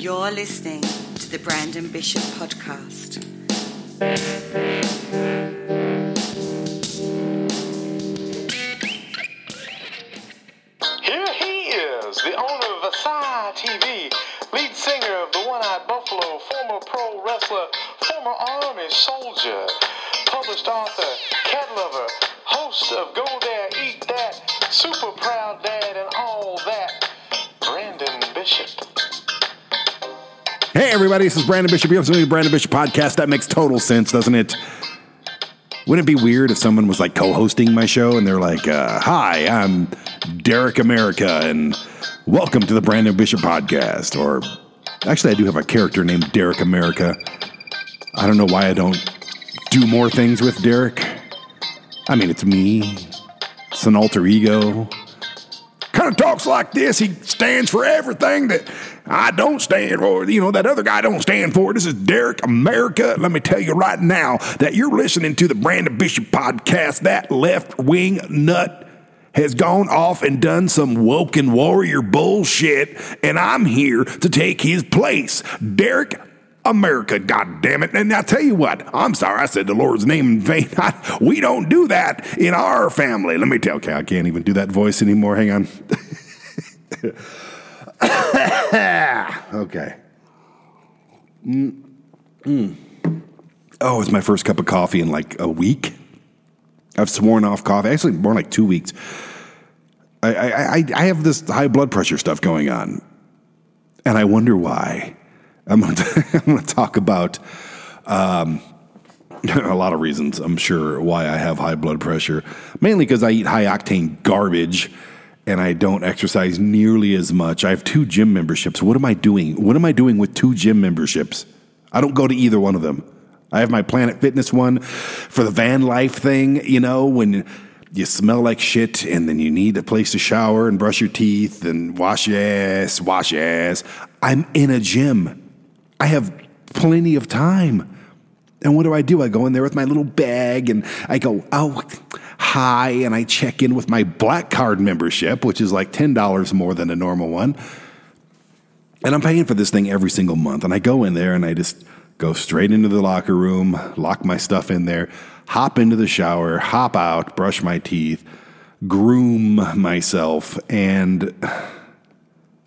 You're listening to the Brandon Bishop Podcast. Here he is, the owner of ASY TV, lead singer of the One Eyed Buffalo, former pro wrestler, former Army soldier, published author, cat lover, host of Go There, Eat That, super proud dad, and all that, Brandon Bishop. Hey, everybody, this is Brandon Bishop. You're listening to the Brandon Bishop podcast. That makes total sense, doesn't it? Wouldn't it be weird if someone was like co hosting my show and they're like, uh, Hi, I'm Derek America, and welcome to the Brandon Bishop podcast? Or actually, I do have a character named Derek America. I don't know why I don't do more things with Derek. I mean, it's me, it's an alter ego kind of talks like this. He stands for everything that I don't stand for. You know, that other guy don't stand for. This is Derek America. Let me tell you right now that you're listening to the Brandon Bishop podcast. That left wing nut has gone off and done some woken warrior bullshit, and I'm here to take his place. Derek America, God damn it. And I tell you what, I'm sorry I said the Lord's name in vain. I, we don't do that in our family. Let me tell you, I can't even do that voice anymore. Hang on. okay. Mm. Oh, it's my first cup of coffee in like a week. I've sworn off coffee. Actually, more like two weeks. I, I, I, I have this high blood pressure stuff going on, and I wonder why. I'm going to talk about um, a lot of reasons, I'm sure, why I have high blood pressure. Mainly because I eat high octane garbage and I don't exercise nearly as much. I have two gym memberships. What am I doing? What am I doing with two gym memberships? I don't go to either one of them. I have my Planet Fitness one for the van life thing, you know, when you smell like shit and then you need a place to shower and brush your teeth and wash your ass, wash your ass. I'm in a gym. I have plenty of time. And what do I do? I go in there with my little bag and I go, oh, hi, and I check in with my black card membership, which is like $10 more than a normal one. And I'm paying for this thing every single month. And I go in there and I just go straight into the locker room, lock my stuff in there, hop into the shower, hop out, brush my teeth, groom myself, and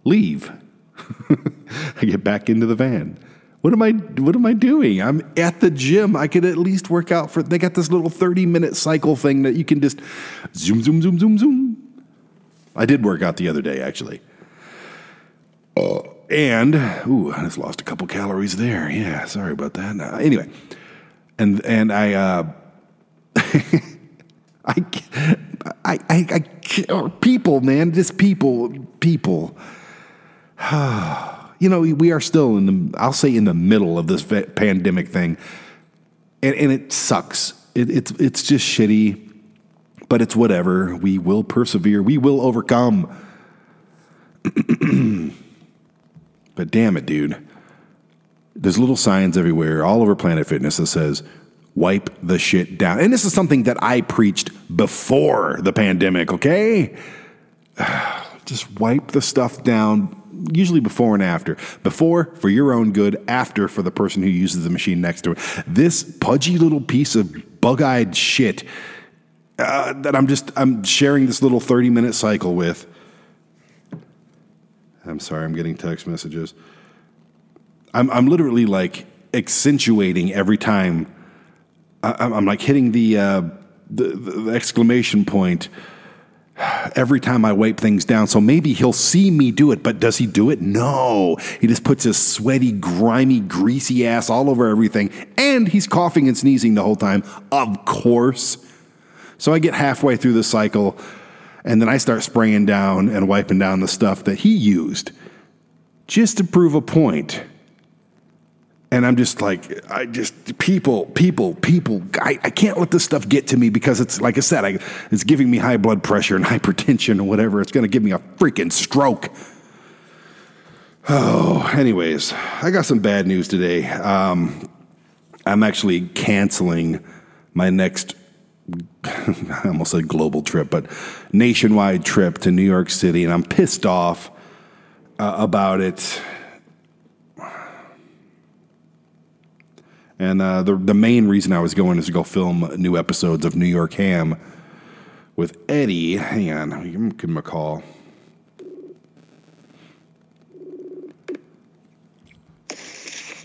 leave. I get back into the van. What am I what am I doing? I'm at the gym. I could at least work out for they got this little 30 minute cycle thing that you can just zoom zoom zoom zoom zoom. I did work out the other day actually. Uh, and ooh, I just lost a couple calories there. Yeah, sorry about that. Anyway, and and I uh I, I, I, I, people, man, just people, people. you know, we are still in the, I'll say in the middle of this pandemic thing. And, and it sucks. It, it's, it's just shitty, but it's whatever. We will persevere. We will overcome. but damn it, dude. There's little signs everywhere, all over Planet Fitness that says, wipe the shit down. And this is something that I preached before the pandemic, okay? Just wipe the stuff down, usually before and after. Before for your own good, after for the person who uses the machine next to it. This pudgy little piece of bug-eyed shit uh, that I'm just I'm sharing this little 30 minute cycle with. I'm sorry, I'm getting text messages. I'm I'm literally like accentuating every time I'm like hitting the, uh, the, the exclamation point every time I wipe things down. So maybe he'll see me do it, but does he do it? No. He just puts his sweaty, grimy, greasy ass all over everything, and he's coughing and sneezing the whole time, of course. So I get halfway through the cycle, and then I start spraying down and wiping down the stuff that he used just to prove a point. And I'm just like, I just, people, people, people, I, I can't let this stuff get to me because it's, like I said, I, it's giving me high blood pressure and hypertension or whatever. It's going to give me a freaking stroke. Oh, anyways, I got some bad news today. Um, I'm actually canceling my next, I almost said global trip, but nationwide trip to New York City, and I'm pissed off uh, about it And uh, the the main reason I was going is to go film new episodes of New York Ham with Eddie. Hang on, give him a call.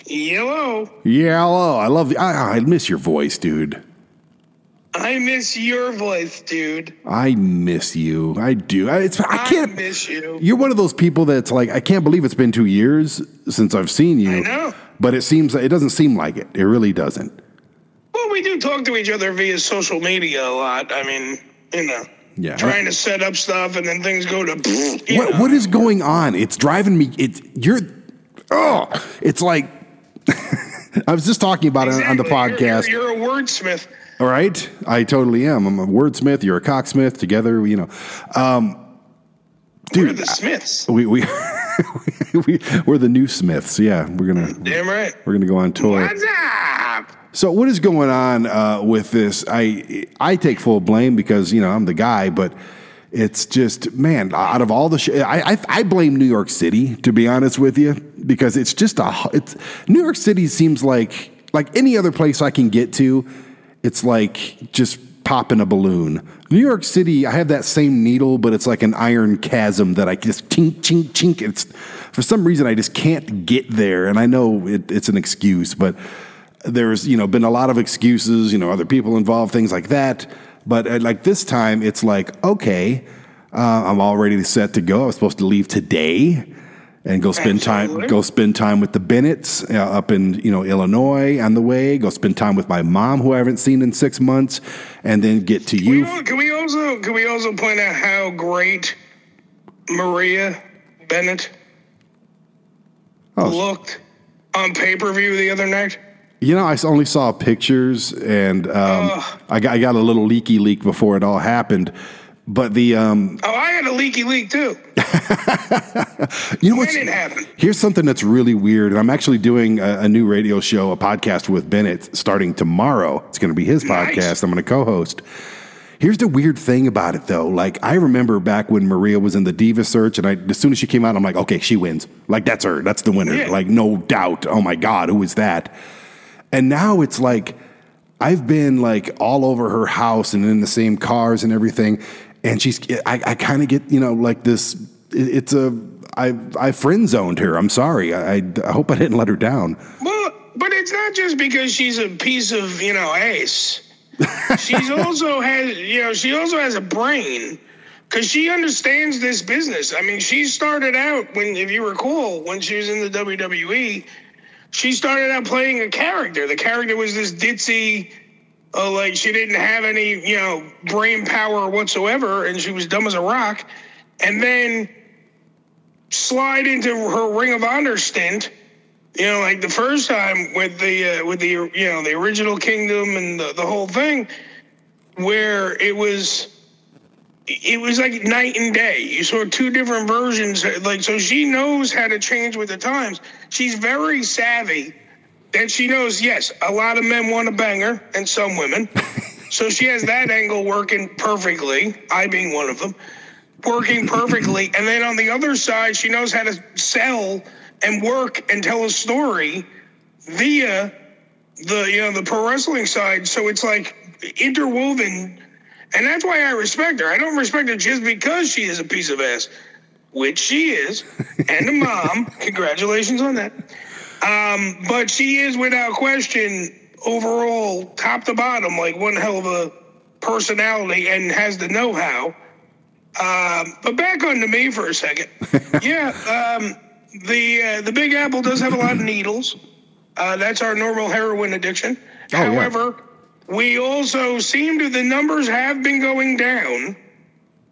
Yellow. Hello. I love the. I, I miss your voice, dude. I miss your voice, dude. I miss you. I do. I, it's, I I can't. miss you. You're one of those people that's like, I can't believe it's been two years since I've seen you. I know. But it seems it doesn't seem like it. It really doesn't. Well, we do talk to each other via social media a lot. I mean, you know, Yeah. trying to set up stuff and then things go to. What know. what is going on? It's driving me. It's you're. Oh, it's like. I was just talking about it on the Exactly. You're- podcast. You're, you're a wordsmith. All right, I totally am. I'm a wordsmith. You're a cocksmith. Together, you know, um, We're dude. the Smiths. we we, we we're the new Smiths. Yeah, we're gonna Damn right. we're gonna go on tour. What's up? So what is going on uh, with this? I I take full blame because you know I'm the guy, but it's just man. Out of all the, sh- I, I I blame New York City to be honest with you because it's just a it's New York City seems like like any other place I can get to, it's like just popping a balloon. New York City, I have that same needle, but it's like an iron chasm that I just chink chink chink. It's for some reason I just can't get there, and I know it, it's an excuse, but there's you know been a lot of excuses you know other people involved things like that but uh, like this time it's like okay uh, i'm all ready to set to go i was supposed to leave today and go spend time go spend time with the bennetts uh, up in you know illinois on the way go spend time with my mom who i haven't seen in six months and then get to We you al- Can we also can we also point out how great Maria Bennett Oh. looked on pay per view the other night? you know I only saw pictures and um. I, got, I got a little leaky leak before it all happened but the um, Oh, I had a leaky leak too. You know When what's it happened. Here's something that's really weird. And I'm actually doing a, a new radio show, a podcast with Bennett starting tomorrow. It's going to be his Nice. podcast. I'm going to co-host. Here's the weird thing about it though. Like I remember back when Maria was in the Diva search and I as soon as she came out I'm like, "Okay, she wins." Like that's her. That's the winner. Yeah. Like no doubt. Oh my god, who is that? And now it's like I've been like all over her house and in the same cars and everything. And she's, I, I kind of get, you know, like this. it- It's a, I, I friend zoned her. I'm sorry. I, I, hope I didn't let her down. Well, but it's not just because she's a piece of you know ace. She's also has you know she also has a brain because she understands this business. I mean, she started out when, if you recall, when she was in the WWE, she started out playing a character. The character was this ditzy. Uh, like she didn't have any, you know, brain power whatsoever, and she was dumb as a rock. And then slide into her Ring of Honor stint, you know, like the first time with the uh, with the you know the original Kingdom and the, the whole thing, where it was it was like night and day. You saw two different versions. Like so, she knows how to change with the times. She's very savvy. And she knows, yes, a lot of men want to bang her, and some women. so she has that angle working perfectly. I being one of them working perfectly. And then on the other side, she knows how to sell and work and tell a story via the you know the pro wrestling side. So it's like interwoven, and that's why I respect her. I don't respect her just because she is a piece of ass, which she is, and a mom. Congratulations on that. Um, but she is without question overall top to bottom like one hell of a personality and has the know-how. Um, but back on to me for a second. yeah, um, the uh, the Big Apple does have a lot of needles. Uh, that's our normal heroin addiction. Oh, yeah. However, we also seem to the numbers have been going down.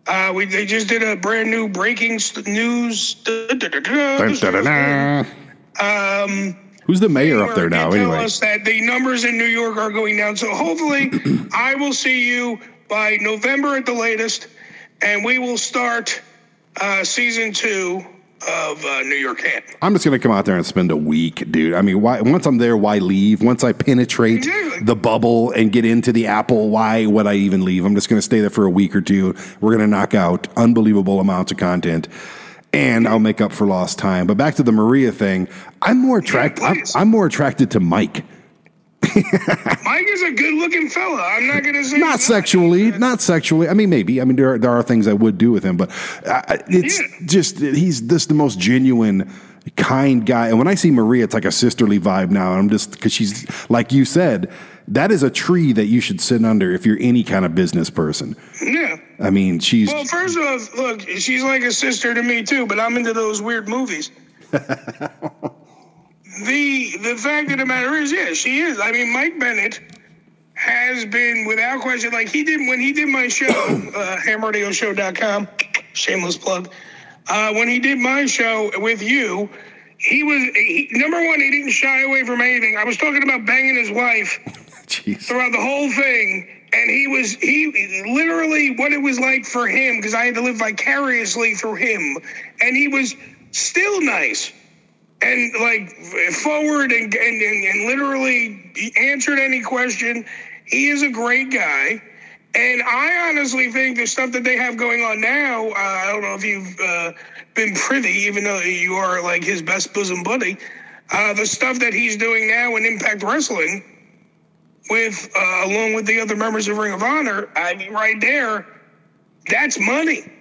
Uh, we they just did a brand new breaking news. Dun, dun, dun. Um, Who's the mayor up there now? Anyway, us that the numbers in New York are going down. So hopefully, I will see you by November at the latest, and we will start uh, season two of uh, New York Ham. I'm just gonna come out there and spend a week, dude. I mean, why? Once I'm there, why leave? Once I penetrate Exactly. the bubble and get into the apple, why would I even leave? I'm just gonna stay there for a week or two. We're gonna knock out unbelievable amounts of content. And I'll make up for lost time. But back to the Maria thing, I'm more attracted. I'm. I'm more attracted to Mike. Mike is a good-looking fella. I'm not gonna say not sexually, not sexually. I mean, maybe. I mean, there are, there are things I would do with him, but it's Yeah. just he's this the most genuine, kind guy. And when I see Maria, it's like a sisterly vibe now. And I'm just because she's like you said, that is a tree that you should sit under if you're any kind of business person. Yeah. I mean, she's Well, first off, look, she's like a sister to me too, but I'm into those weird movies. the the fact of the matter is, yeah, she is. I mean, Mike Bennett has been without question like he did when he did my show, uh, hamradioshow.com, shameless plug. Uh, when he did my show with you, he was he, number one. He didn't shy away from anything. I was talking about banging his wife jeez. throughout the whole thing and he was he literally what it was like for him because i had to live vicariously through him. And he was still nice and like forward and and, and, and literally answered any question. He is a great guy. And I honestly think the stuff that they have going on now, uh, I don't know if you've uh, been privy, even though you are like his best bosom buddy, uh, the stuff that he's doing now in Impact Wrestling, with uh, along with the other members of Ring of Honor, I mean, right there, that's money.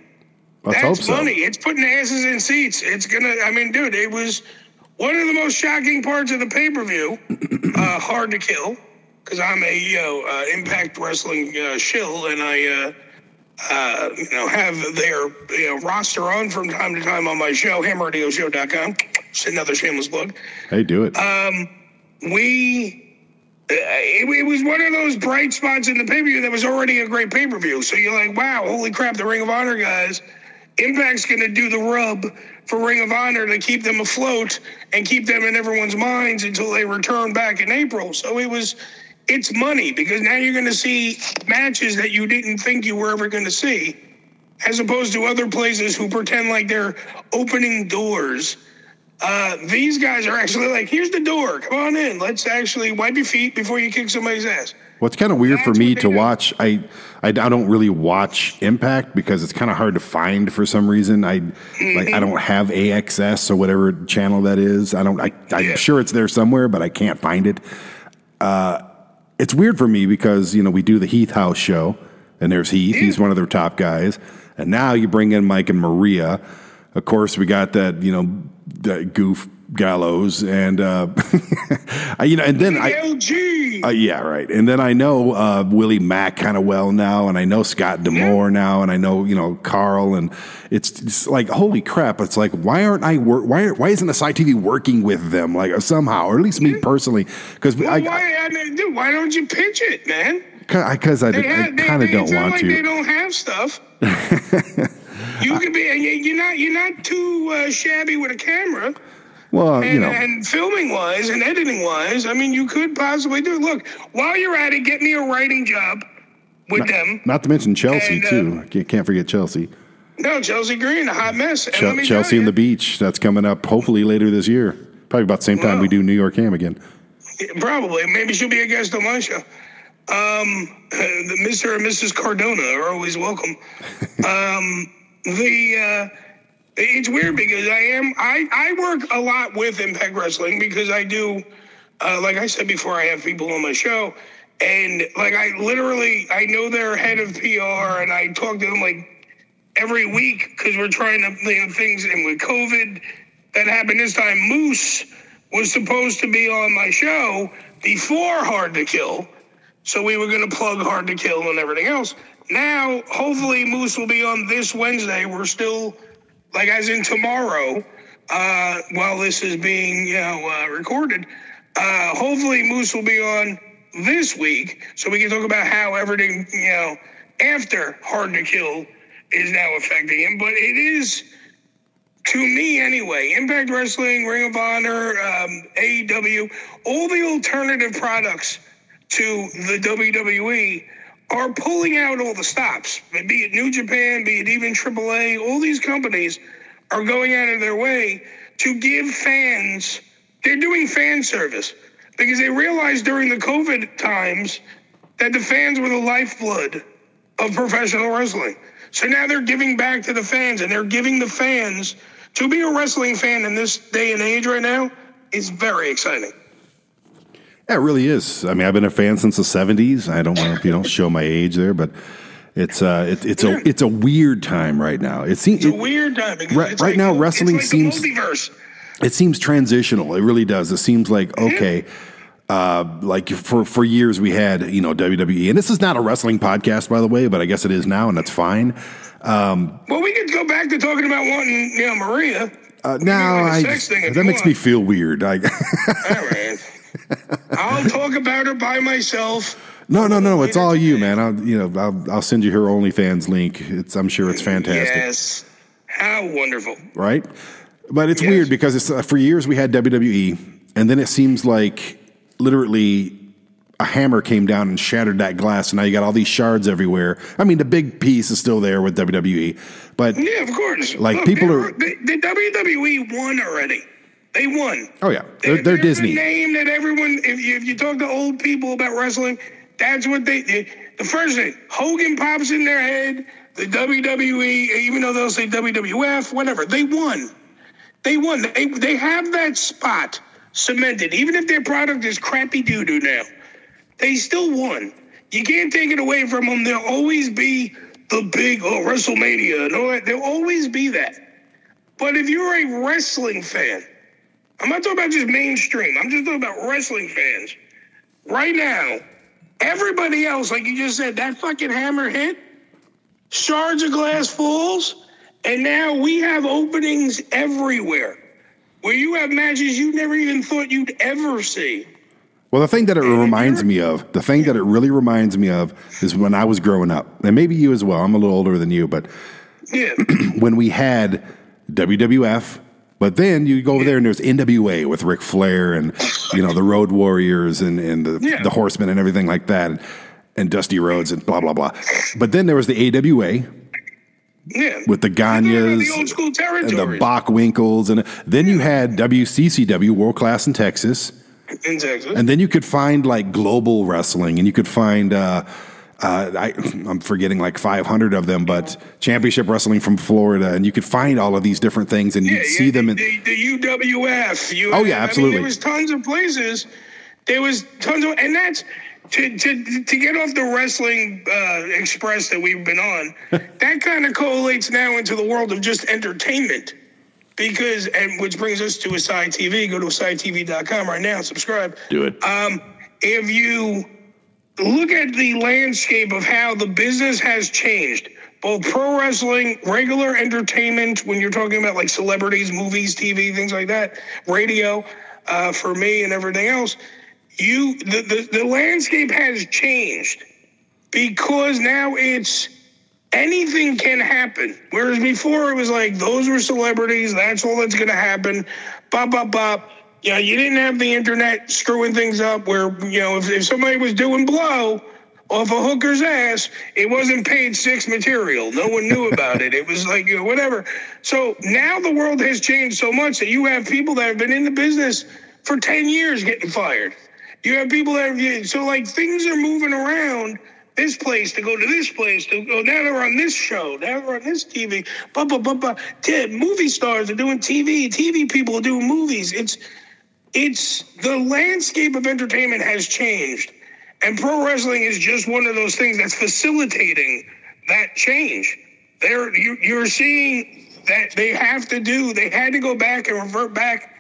Let's That's so. money. It's putting asses in seats. It's gonna. I mean, dude, it was one of the most shocking parts of the pay per view. uh, hard to kill because I'm a you know uh, Impact Wrestling uh, shill, and I uh, uh, you know have their you know, roster on from time to time on my show, HamRadioShow.com. Just another shameless plug Hey, do it. Uh, we Uh, it, it was one of those bright spots in the pay per view that was already a great pay per view. So you're like, wow, holy crap, the Ring of Honor guys, Impact's going to do the rub for Ring of Honor to keep them afloat and keep them in everyone's minds until they return back in April. So it was, it's money because now you're going to see matches that you didn't think you were ever going to see, as opposed to other places who pretend like they're opening doors uh, these guys are actually like, here's the door. Come on in. Let's actually wipe your feet before you kick somebody's ass. Well, it's kind of weird for me to do. watch. I, I I don't really watch Impact because it's kind of hard to find for some reason. I like Mm-hmm. I don't have AXS or whatever channel that is. I don't. I, I'm Yeah. sure it's there somewhere, but I can't find it. Uh, it's weird for me because you know we do the Heath House show, and there's Heath. He's one of their top guys, and now you bring in Mike and Maria. Of course, we got that you know that goof Gallows, and uh, I, you know, and then I. Uh, yeah, right. And then I know uh, Willie Mack kind of well now, and I know Scott D'Amore now, and I know you know Carl, and it's, it's like holy crap! It's like why aren't I work? Why why isn't ASY TV working with them like somehow, or at least me personally? Because Well, I why, I mean, dude, why don't you pitch it, man? because I, I, they- kind of don't want like to. They don't have stuff. you could be, and you- you're not, you're not too uh, shabby with a camera. well, you And, know, and filming wise and editing wise, I mean, you could possibly do it. Look, while you're at it, get me a writing job with them. not to mention Chelsea and, uh, too. I can't- forget Chelsea. No, Chelsea Green, a hot mess. And me Chelsea and the Beach. That's coming up hopefully later this year. Probably about the same time Wow. we do New York Ham again. Probably. Maybe she'll be a guest on my show. Um, the Mr. and Mrs. Cardona are always welcome. um, the uh, it's weird because I am I I work a lot with Impact Wrestling because I do, uh, like I said before, I have people on my show, and like I literally I know their head of PR and I talk to them like every week because we're trying to you know things and with COVID that happened this time. Moose was supposed to be on my show before Hard to Kill, so we were going to plug Hard to Kill and everything else. Now, hopefully, Moose will be on this Wednesday. We're still like as in tomorrow, uh, while this is being you know uh, recorded. Uh, hopefully, Moose will be on this week, so we can talk about how everything you know after Hard to Kill is now affecting him. But it is, to me anyway, Impact Wrestling, Ring of Honor, um, AEW, all the alternative products to the WWE are pulling out all the stops. Be it New Japan, be it even AAA, all these companies are going out of their way to give fans, they're doing fan service because they realized during the COVID times that the fans were the lifeblood of professional wrestling. So now they're giving back to the fans and they're giving the fans to be a wrestling fan in this day and age right now is very exciting. Yeah, it really is. I mean, I've been a fan since the '70s. I don't want to, you know, show my age there, but it's uh, it, it's a it's a weird time right now. It seems It's a weird time. Right- right like now, wrestling like seems- multiverse. it seems transitional. It really does. It seems like okay, uh, like for for years we had you know WWE, and this is not a wrestling podcast, by the way, but I guess it is now, and that's fine. Well, we could go back to talking about wanting, you know, Maria. Uh, now do like a I sex thing if that makes want. me feel weird. I, All right. I'll talk about her by myself. no, no, no. It's all you, man. I'll you know I'll, I'll send you her OnlyFans link. It's I'm sure it's fantastic. Yes. How wonderful. right? But it's Yes. weird because it's, uh, for years we had WWE, and then it seems like literally a hammer came down and shattered that glass, and now you got all these shards everywhere. I mean, the big piece is still there with WWE, but Yeah, of course. Like, people they're- are- The, the WWE won already. They won. oh yeah, they're, they're Disney. A name that everyone, if you, if you talk to old people about wrestling, that's what they. they- The first thing, Hogan pops in their head. The WWE, even though they'll say WWF, whatever, they won. They won. They they have that spot cemented. Even if their product is crappy doo doo now, they still won. You can't take it away from them. They'll always be the big oh WrestleMania that. They'll always be that. But if you're a wrestling fan, I'm not talking about just mainstream. I'm just talking about wrestling fans. Right now, everybody else, like you just said, that fucking hammer hit, shards of glass falls, and now we have openings everywhere where you have matches you never even thought you'd ever see. Well, the thing that it reminds me of, the thing that it really reminds me of, is when I was growing up, and maybe you as well. I'm a little older than you, but Yeah. when we had WWF, but then you go over there and there's NWA with Ric Flair and you know the Road Warriors and and the, Yeah. the Horsemen and everything like that, and, and Dusty Rhodes and blah blah blah. But then there was the AWA yeah. with the You're talking about Gagnes the old school and the territories Bockwinkels, and then you had WCCW World Class in Texas. in Texas. And then you could find like global wrestling, and you could find uh, uh, I, I'm forgetting like 500 of them, but championship wrestling from Florida, and you could find all of these different things, and Yeah, you'd see yeah, them. In, the, the, the UWF. You, Oh, yeah, I mean, absolutely. there was tons of places. There was tons of, and that's to to to get off the wrestling uh, express that we've been on. that kind of collates now into the world of just entertainment. Because and which brings us to ASY TV. Go to ASYTV.com right now subscribe. do it. Um, if you look at the landscape of how the business has changed, both pro wrestling, regular entertainment, when you're talking about like celebrities, movies, TV, things like that, radio, uh, for me and everything else, you the, the, the landscape has changed because now it's anything can happen. Whereas before it was like those were celebrities, that's all that's gonna happen. Bop bop bop. Know, you didn't have the internet screwing things up where, you know, if, if somebody was doing blow off a hooker's ass, it wasn't Page Six material. No one knew about it. It was like, you know, whatever. So now the world has changed so much that you have people that have been in the business for 10 years getting fired. You have people that have, so like things are moving around this place to go to this place to go. Now they're on this show. Now they're on this TV. Blah, blah, blah, blah. Yeah, movie stars are doing TV. TV people are doing movies. It's, it's the landscape of entertainment has changed. And pro wrestling is just one of those things that's facilitating that change. There, you, you're seeing that they have to do, they had to go back and revert back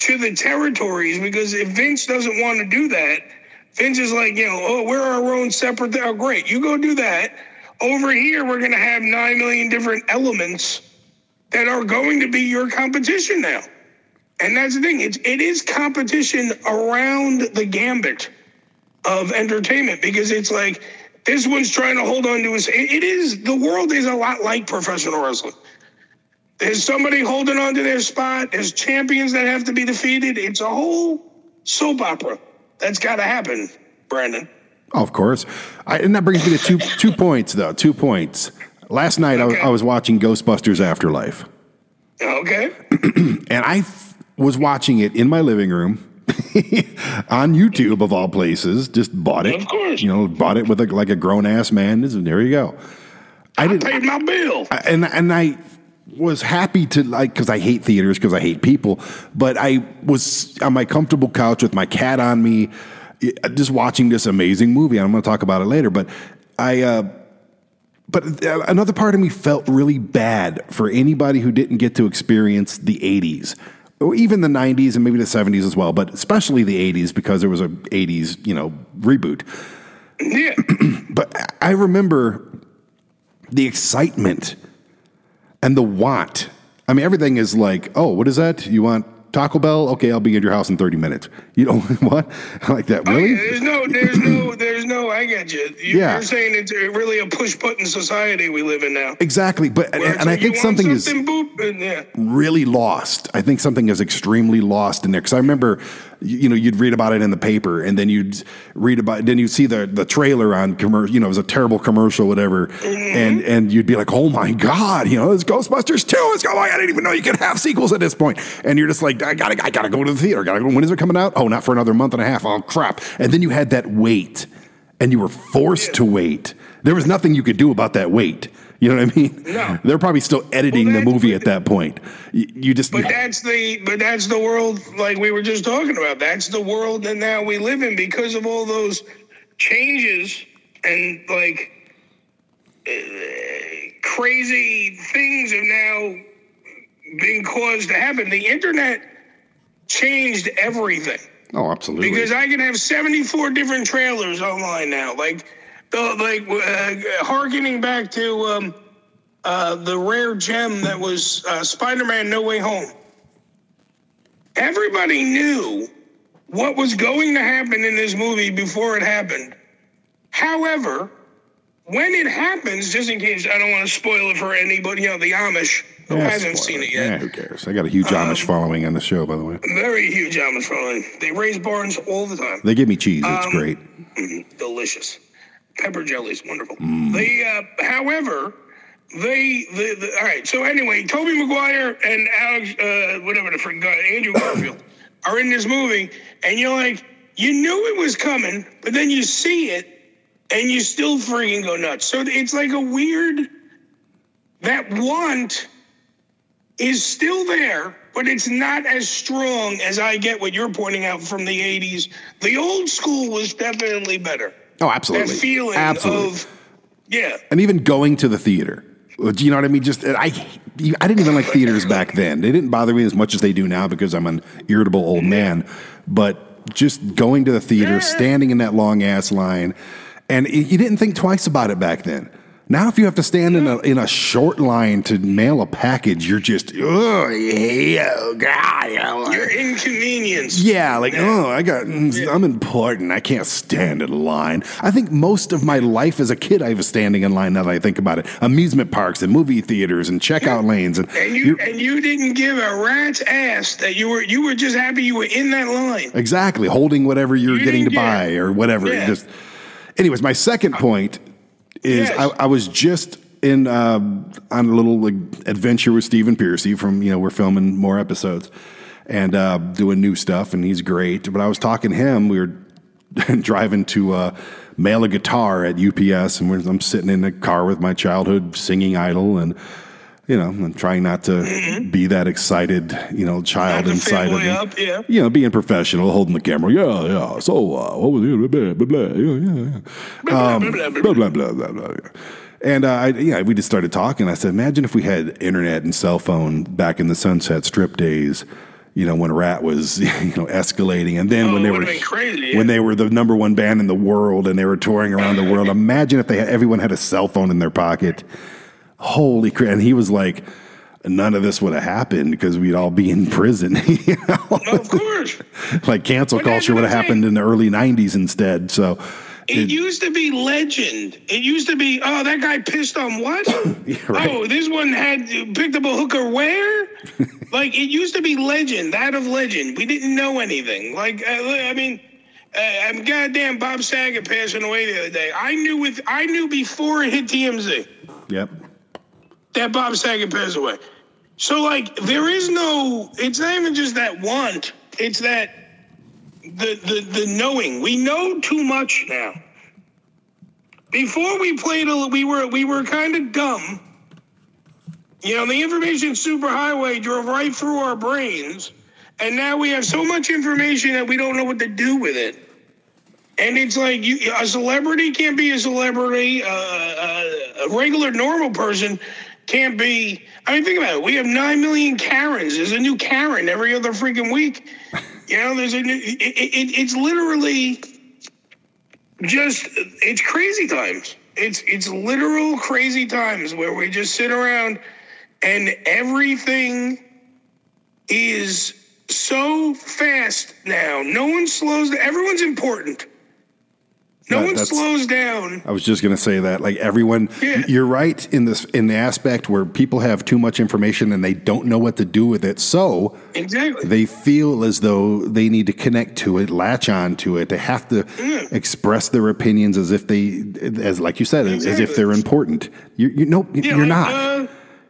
to the territories because if Vince doesn't want to do that, Vince is like, you know, oh, we're our own separate. Oh, great, you go do that. Over here, we're going to have nine million different elements that are going to be your competition now. And that's the thing; it's it is competition around the gambit of entertainment because it's like this one's trying to hold on to his. It, is the world is a lot like professional wrestling. There's somebody holding on to their spot. There's champions that have to be defeated. It's a whole soap opera that's got to happen, Brandon. Oh, of course. I, and that brings me to two two points though. Two points. Last night I, was, Okay. I was watching Ghostbusters Afterlife, Okay. and I was watching it in my living room. on YouTube of all places, just bought it. Of course. you know, bought it with a, like a grown ass man. This- There you go. I didn't. Paid my bill. and and I was happy to like because I hate theaters because I hate people. But I was on my comfortable couch with my cat on me, just watching this amazing movie. I'm going to talk about it later, but I. Uh, but uh, another part of me felt really bad for anybody who didn't get to experience the 80s or even the 90s and maybe the 70s as well, but especially the 80s because there was a 80s, you know, reboot. Yeah. But I remember the excitement and the want. I mean, everything is like, oh, what is that? You want Taco Bell? Okay, I'll be at your house in 30 minutes. You know what? like that, really? yeah, there's no, there's no, there's no. I get you. you Yeah. You're saying it's really a push button society we live in now. Exactly. But, and, and I think want something is. boop, yeah. really lost. I think something is extremely lost in there because I remember, you you know, you'd read about it in the paper, and then you'd read about, then you'd see the the trailer on commercial. You know, it was a terrible commercial, whatever, mm-hmm. and and you'd be like, oh my god, you know, it's Ghostbusters two. It's oh god, I didn't even know you could have sequels at this. And you're just like, I gotta, I gotta go to the theater. Gotta go. When is it coming out? Oh, not for another month and a half. Oh crap! And then you had that wait, and you were forced to wait. There was nothing you could do about that wait. You know what I mean? No. They're probably still editing Well, the movie at that point. You, you just But that's the but that's the world like we were just talking about. That's the world that now we live in because of all those changes and like uh, crazy things have now been caused to happen. The internet changed everything oh, absolutely. because I can have 74 different trailers online now. Like the like uh, harkening back to um, uh, the rare gem that was uh, Spider-Man: No Way Home. Everybody knew what was going to happen in this movie before it happened. However, when it happens, just in case I don't want to spoil it for anybody, you know, the Amish who Yeah, hasn't seen it yet. Yeah, who cares? I got a huge Amish following on the show, by the way. Very huge Amish following. They raise barns all the time. They give me cheese. It's Um, great. delicious. Pepper jelly is wonderful. Mm. They, uh, however, they, the, the, all right. So anyway, Tobey Maguire and Alex, uh, whatever the frick guy, Andrew Garfield, are in this movie, and you're like, you knew it was coming, but then you see it, and you still freaking go nuts. So it's like a weird. That want is still there, but it's not as strong as I get what you're pointing out from the 80s. The old school was definitely better. Oh, absolutely. That feeling absolutely. of, yeah. and even going to the theater. Do you know what I mean? Just I, I didn't even like theaters back then. They didn't bother me as much as they do now because I'm an irritable old man. But just going to the theater, standing in that long ass line, and you didn't think twice about it back then. Now, if you have to stand in a in a short line to mail a package, you're just oh yeah, God, yeah, Your inconvenience. yeah, like oh, I got, mm, I'm important. I can't stand in line. I think most of my life as a kid, I was standing in line. Now that I think about it, amusement parks and movie theaters and checkout lanes, and And you and you didn't give a rat's ass that you were you were just happy you were in that line. exactly holding whatever you're You getting to buy or whatever. Yeah. Just, anyways, my second uh, point is. I, I was just in uh, on a little like, adventure with Stephen Pearcy from you know we're filming more episodes and uh, doing new stuff, and he's great. But I was talking to him. We were driving to uh, mail a guitar at UPS, and we're, I'm sitting in the car with my childhood singing idol, and you know, I'm trying not to mm-hmm. be that excited, you know, child inside of me. Up, yeah. You know, being professional, holding the camera. Yeah, yeah. So, uh, what was it? Blah, blah, blah. Yeah, yeah, yeah. Blah, um, blah, blah, blah, blah, blah, blah, blah. And uh, I, yeah, we just started talking. I said, imagine if we had internet and cell phone back in the Sunset Strip days you know when Ratt was you know escalating, and then oh, when they were crazy, yeah. when they were the number one band in the world and they were touring around the world. Imagine if they had, everyone had a cell phone in their pocket Holy crap! And he was like, none of this would have happened because we'd all be in prison. you know? Of course. like cancel that's culture would have happened in the early '90s instead. So, It used to be legend. It used to be, oh, that guy pissed on what? right. Oh, this one had picked up a hooker where? like it used to be legend, that of legend. We didn't know anything. Like uh, I mean, uh, I'm goddamn Bob Saget passing away the other day. I knew with I knew before it hit TMZ yep. That Bob Saget passed away. So like there is no. It's not even just that want. It's that the the the knowing. We know too much now. Before we played, a, we were we were kind of dumb. You know, the information superhighway drove right through our brains, and now we have so much information that we don't know what to do with it. And it's like you, a celebrity can't be a celebrity. Uh, a, a regular normal person can't be. I mean, think about it. We have nine million Karens. There's a new Karen every other freaking week. You know, there's a new. It, it, it's literally just. It's crazy times. It's it's literal crazy times where we just sit around and everything is so fast now. No one slows. Everyone's important. No That- one that's- slows down. I was just going to say that. Like everyone, Yeah. you're right in this in the aspect where people have too much information and they don't know what to do with it. So Exactly. they feel as though they need to connect to it, latch on to it. They have to express their opinions as if they, as like you said, as if they're important. You, you no, Yeah, you're like, not. uh,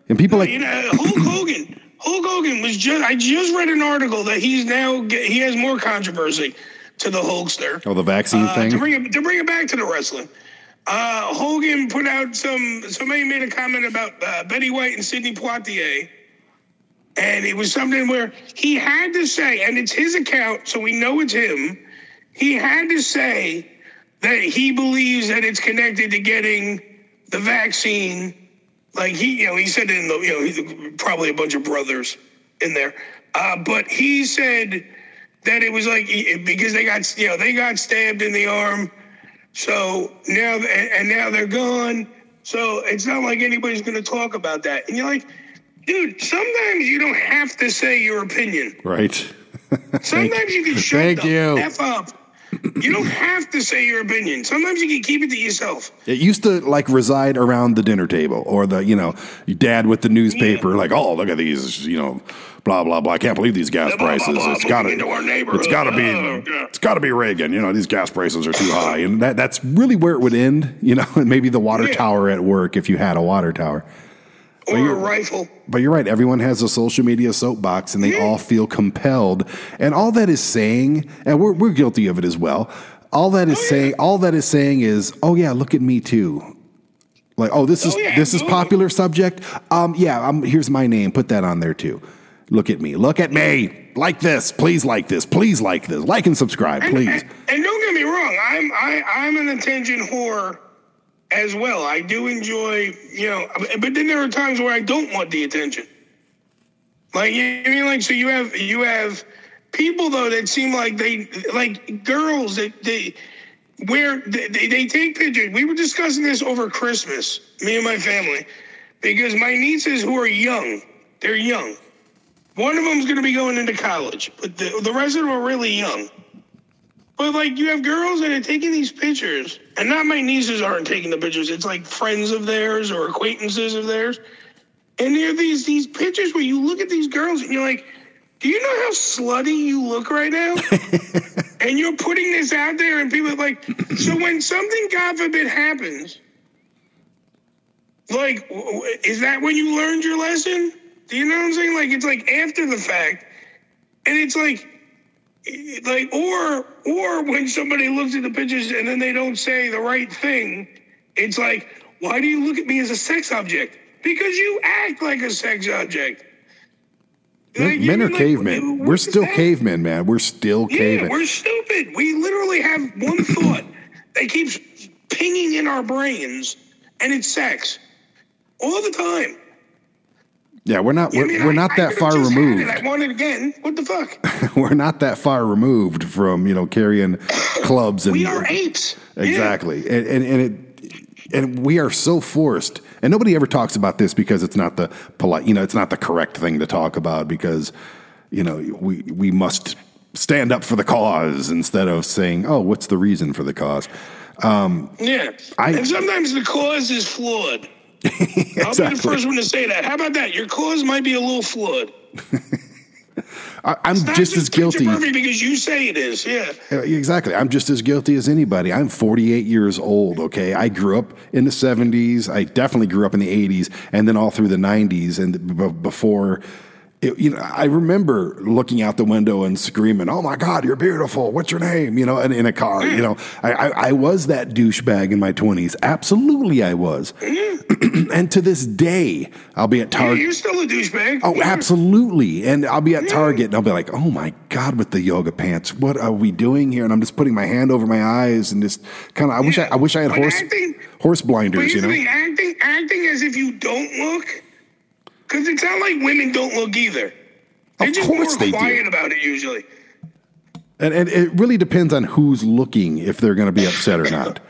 and people like you know, Hulk Hogan. Hulk Hogan was just. I just read an article that he's now. He has more controversy to the Hulkster. oh the vaccine Uh, thing. to bring it to bring it back to the wrestling. Uh, Hogan put out some. Somebody made a comment about uh, Betty White and Sidney Poitier, and it was something where he had to say, and it's his account, so we know it's him. He had to say that he believes that it's connected to getting the vaccine. Like he, you know, he said in the, you know, he's probably a bunch of brothers in there, uh, but he said that it was like because they got you know they got stabbed in the arm, so now and, now they're gone. So it's not like anybody's going to talk about that. And you're like, dude, sometimes you don't have to say your opinion. right. Sometimes you can shut Thank the you. f up. You don't have to say your opinion. Sometimes you can keep it to yourself. It used to like reside around the dinner table or the, you know, dad with the newspaper, like, oh, look at these, you know, blah blah blah. I can't believe these gas Blah, prices. blah, it's got to, it's got to be, Oh, it's got to be Reagan. You know, these gas prices are too high, and that that's really where it would end. You know, and maybe the water Yeah. tower at work if you had a water tower. Or you're- a rifle. But you're right. Everyone has a social media soapbox, and they all feel compelled. And all that is saying, and we're we're guilty of it as well. All that is Oh, yeah. saying, all that is saying is, oh yeah, look at me too. Like, oh, this is Oh, yeah, this is popular subject. Um, yeah, um, here's my name. Put that on there too. Look at me. Look at me. Like this. Please like this. Please like this. Like and subscribe, please. and, and don't get me wrong, I'm I, I'm an attention whore as well. I do enjoy, you know, but then there are times where I don't want the attention. Like you I mean, like so you have you have people though that seem like they like girls that they where they, they take pictures. We were discussing this over Christmas, me and my family, because my nieces who are young, they're young. One of them's going to be going into college, but the, the rest of them are really young. But like you have girls that are taking these pictures, and not my nieces aren't taking the pictures. It's like friends of theirs or acquaintances of theirs. And there are these these pictures where you look at these girls and you're like, do you know how slutty you look right now? and you're putting this out there, and people are like, so when something, God forbid, happens, like, is that when you learned your lesson? Do you know what I'm saying? Like, it's like after the fact, and it's like, like, or or when somebody looks at the pictures and then they don't say the right thing, it's like, why do you look at me as a sex object? Because you act like a sex object. Like, men are like, cavemen. We're still that? cavemen, man. We're still Yeah, cavemen. we're stupid. We literally have one thought that keeps pinging in our brains, and it's sex all the time. Yeah, we're not. We're, mean, we're not I that could've far just had it. removed. I want it again. What the fuck? we're not that far removed from you know carrying clubs and We are apes. Yeah. exactly and and, and it and we are so forced and nobody ever talks about this because it's not the polite you know it's not the correct thing to talk about because you know we we must stand up for the cause instead of saying oh what's the reason for the cause um, Yeah. I- and sometimes the cause is flawed. I'll be the first one to say that. How about that? Your cause might be a little flawed. I, i'm Not just as guilty because you say it is. Yeah. Uh, Exactly. I'm just as guilty as anybody. I'm 48 years old, okay? I grew up in the 70s. I definitely grew up in the 80s and then all through the 90s and b- before it- you know, I remember looking out the window and screaming, "Oh my God, you're beautiful! What's your name?" You know, in, in a car. You know, I, I, I was that douchebag in my twenties. Absolutely, I was. and to this day, I'll be at Yeah, Target. you're still a douchebag. Oh, Yeah. absolutely. And I'll be at Target and I'll be like, oh my God, with the yoga pants, what are we doing here? And I'm just putting my hand over my eyes and just kind of, I wish I, I wish I had But horse, acting- horse blinders, you know? acting, acting as if you don't look, because it's not like women don't look either. They're Of just course more they do. quiet about it usually. And, and it really depends on who's looking if they're going to be upset or not.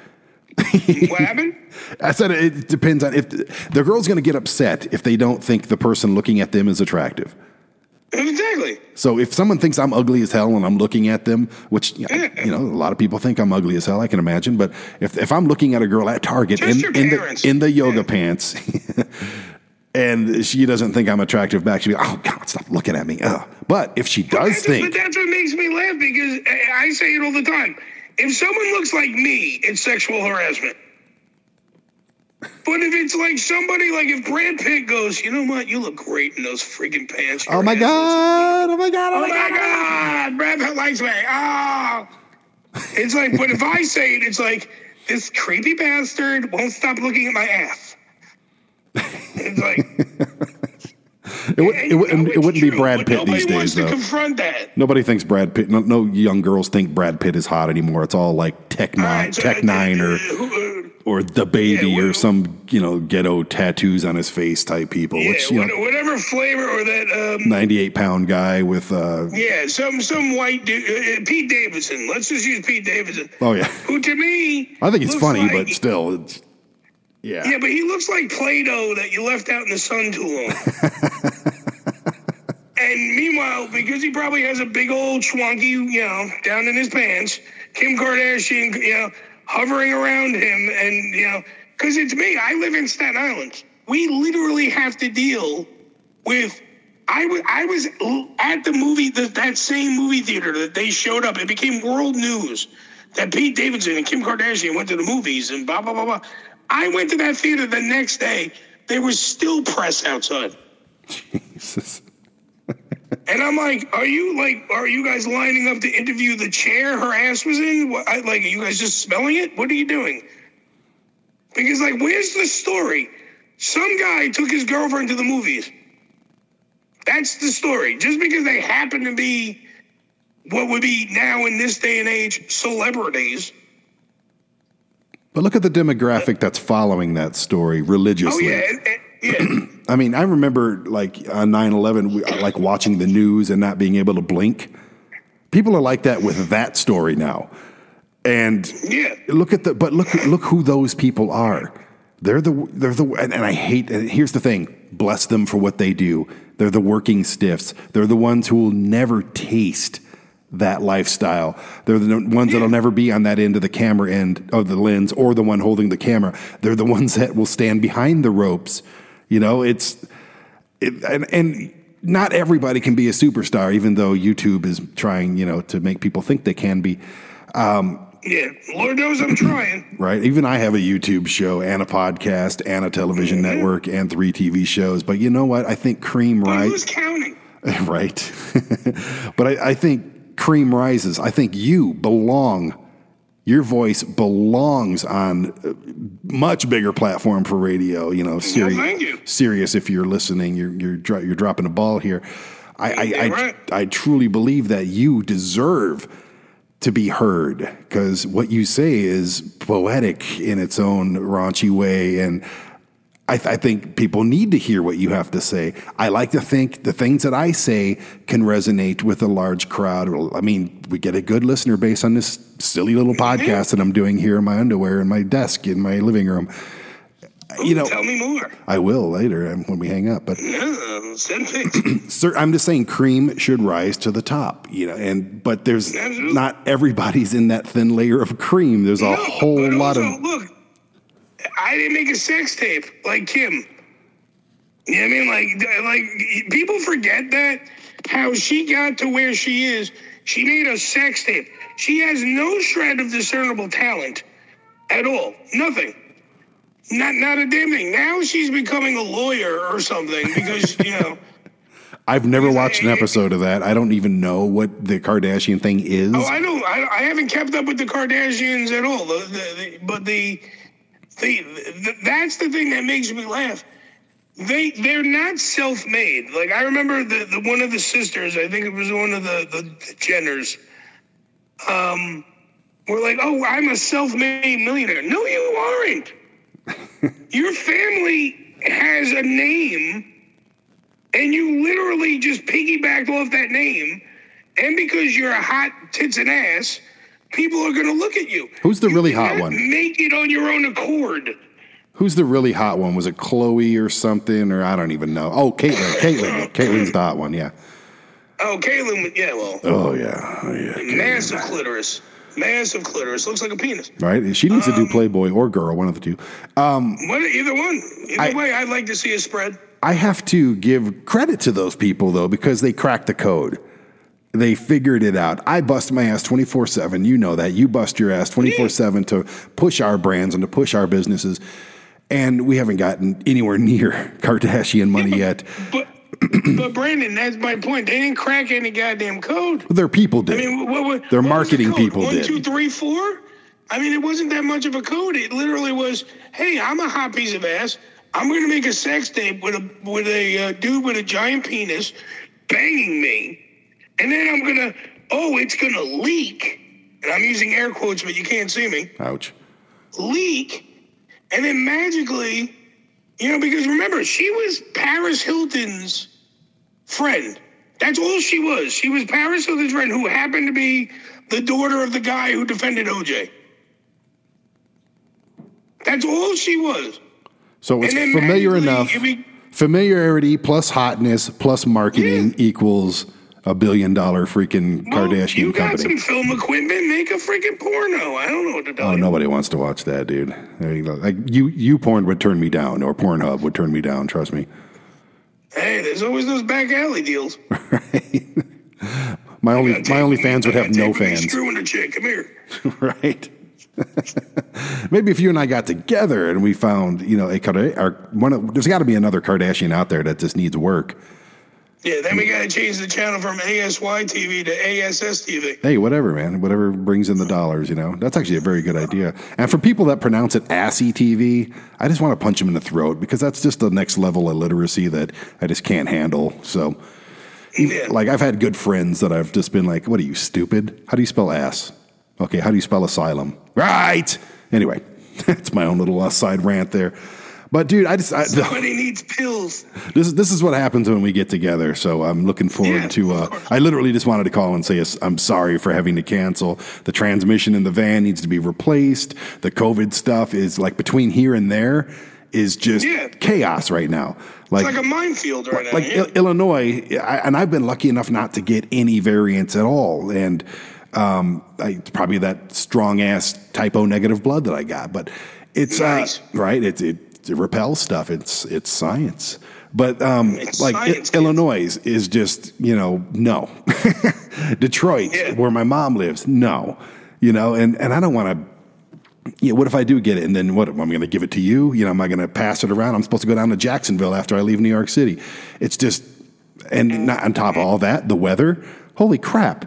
What happened? I said it depends on if the, the girl's going to get upset if they don't think the person looking at them is attractive. Exactly. So if someone thinks I'm ugly as hell and I'm looking at them, which you know a lot of people think I'm ugly as hell, I can imagine. But if if I'm looking at a girl at Target in, in the in the yoga Yeah. pants, and she doesn't think I'm attractive back, she'll be like, oh God, stop looking at me. Ugh. But if she does think, but that's what makes me laugh because I say it all the time. If someone looks like me, it's sexual harassment. But if it's like somebody, like if Brad Pitt goes, you know what, you look great in those freaking pants. oh my God, oh my God, oh Oh my oh my God. God, Brad Pitt likes me. Oh. It's like, but if I say it, it's like, this creepy bastard won't stop looking at my ass. It's like, It, would, it, would, it wouldn't it's be Brad Pitt these days, though. confront that. Nobody thinks Brad Pitt. No, no young girls think Brad Pitt is hot anymore. It's all like Tech Nine, right, so, Tech uh, Nine, or uh, or DaBaby, Yeah, or some you know ghetto tattoos on his face type people. Yeah, which you know, whatever flavor or that, um, 98 pound guy with uh yeah, some some white dude, uh, uh, Pete Davidson. Let's just use Pete Davidson. oh yeah Who to me, i think it's funny like- but still it's yeah, Yeah, but he looks like Play-Doh that you left out in the sun too long. and meanwhile, because he probably has a big old schwanky, you know, down in his pants, Kim Kardashian, you know, hovering around him, and you know, because it's me. I live in Staten Island. We literally have to deal with. I was was at the movie the, that same movie theater that they showed up. It became world news that Pete Davidson and Kim Kardashian went to the movies and blah blah blah blah. I went to that theater the next day. There was still press outside. Jesus. And I'm like, are you like, are you guys lining up to interview the chair her ass was in? What, I, like, are you guys just smelling it? What are you doing? Because like, where's the story? Some guy took his girlfriend to the movies. That's the story. Just because they happen to be what would be now in this day and age celebrities. But look at the demographic that's following that story oh, religiously. Oh yeah, and- and- yeah. i mean i remember like uh, on 9-11 uh, like watching the news and not being able to blink. People are like that with that story now. And Yeah. look at the but look look who those people are. They're the they're the and, and i hate and here's the thing. Bless them for what they do. They're the working stiffs. They're the ones who will never taste that lifestyle they're the ones that'll never be on that end of the camera end of the lens or the one holding the camera they're the ones that will stand behind the ropes you know it's it, and, and not everybody can be a superstar even though youtube is trying you know to make people think they can be Yeah. Lord knows I'm trying. right? Even I have a YouTube show and a podcast and a television Mm-hmm. network and three TV shows. But you know what? I think Cream But Rise, who's counting? right? but I, I think Cream rises. I think you belong. Your voice belongs on a much bigger platform for radio. You know, serious. you. Sirius, if you're listening, you're you're dro- you're dropping a ball here. I I, I, right. I truly believe that you deserve to be heard because what you say is poetic in its own raunchy way and I, th- I think people need to hear what you have to say. I like to think the things that I say can resonate with a large crowd. I mean, we get a good listener base on this silly little podcast that I'm doing here in my underwear in my desk in my living room. You know, Tell me more. I will later um, when we hang up, but Yeah, send pics. Sir, I'm just saying cream should rise to the top, you know, and but there's Absolutely. not everybody's in that thin layer of cream. There's a No, whole lot also, of look. I didn't make a sex tape like Kim. You know what I mean? Like, like people forget that how she got to where she is. She made a sex tape. She has no shred of discernible talent at all. Nothing. Not not a damn thing. Now she's becoming a lawyer or something because you know. I've never watched an episode of that. I don't even know what the Kardashian thing is. Oh, I don't. I, I haven't kept up with the Kardashians at all. The, the, the, but the, the, the that's the thing that makes me laugh. They they're not self-made. Like I remember the, the one of the sisters. I think it was one of the the, the Jenners. Um, were like, oh, I'm a self-made millionaire. No, you aren't. Your family has a name, and you literally just piggybacked off that name. And because you're a hot tits and ass, people are going to look at you. Who's the You really hot one? Make it on your own accord. Who's the really hot one? Was it Khloe or something? Or I don't even know. Oh, Caitlyn. Caitlyn. Caitlyn's the hot one. Yeah. Oh, Caitlyn, yeah, well, Oh yeah. Oh yeah. Massive clitoris. Massive clitoris. Looks like a penis. Right. She needs to Um, do Playboy or Girl, one of the two. Um, What, either one. Either I- way, I'd like to see a spread. I have to give credit to those people though because they cracked the code. They figured it out. I bust my ass 24 7. You know that. You bust your ass 24 7 to push our brands and to push our businesses. And we haven't gotten anywhere near Kardashian money yet. But, but Brandon, that's my point. They didn't crack any goddamn code. Their people did. I mean, what, what, Their what was the marketing people One, did. two, three, four? I mean, it wasn't that much of a code. It literally was, hey, I'm a hot piece of ass. I'm going to make a sex tape with a with a uh, dude with a giant penis banging me, and then I'm gonna, oh, it's gonna leak, and I'm using air quotes, but you can't see me Ouch. leak, and then magically, you know, because remember, she was Paris Hilton's friend. That's all she was. She was Paris Hilton's friend who happened to be the daughter of the guy who defended OJ. That's all she was. So it's familiar enough. be- Familiarity plus hotness plus marketing Yeah. equals a billion dollar freaking Well, Kardashian you got company. some film equipment, make a freaking porno. I don't know what to do. Oh, nobody wants to watch that, dude. There you go. Like you, you porn would turn me down, or Pornhub would turn me down. Trust me. Hey, there's always those back alley deals. My only, my only fans would have no fans, Screwing a chick. Come here. right? Maybe if you and I got together and we found, you know, a one of, there's got to be another Kardashian out there that just needs work. Yeah, then we got to change the channel from ASY TV to ASS TV. Hey, whatever, man. Whatever brings in the dollars, you know. That's actually a very good idea. And for people that pronounce it assy TV, I just want to punch them in the throat because that's just the next level of literacy that I just can't handle. So, Yeah. like, I've had good friends that I've just been like, "What are you stupid? How do you spell ass? Okay, how do you spell asylum? Right. Anyway, that's my own little side rant there. But dude, I just I, Somebody needs pills. this is this is what happens when we get together. So I'm looking forward Yeah, to. Uh. I literally just wanted to call and say I'm sorry for having to cancel. The transmission in the van needs to be replaced. The COVID stuff is like between here and there is just Yeah. chaos right now. Like It's like a minefield right now. like yeah. Il- Illinois, I, and I've been lucky enough not to get any variants at all, and um, I, it's probably that strong ass type O negative blood that I got. But it's Nice. uh, right. It, it it repels stuff. It's it's science. But um, It's like science, I- Illinois is just you know no. Detroit, Yeah. where my mom lives, no. You know, and and I don't want to yeah, what if I do get it? And then what? Am I going to give it to you? You know, am I going to pass it around? I'm supposed to go down to Jacksonville after I leave New York City. It's just, and not on top of all that, the weather. Holy crap!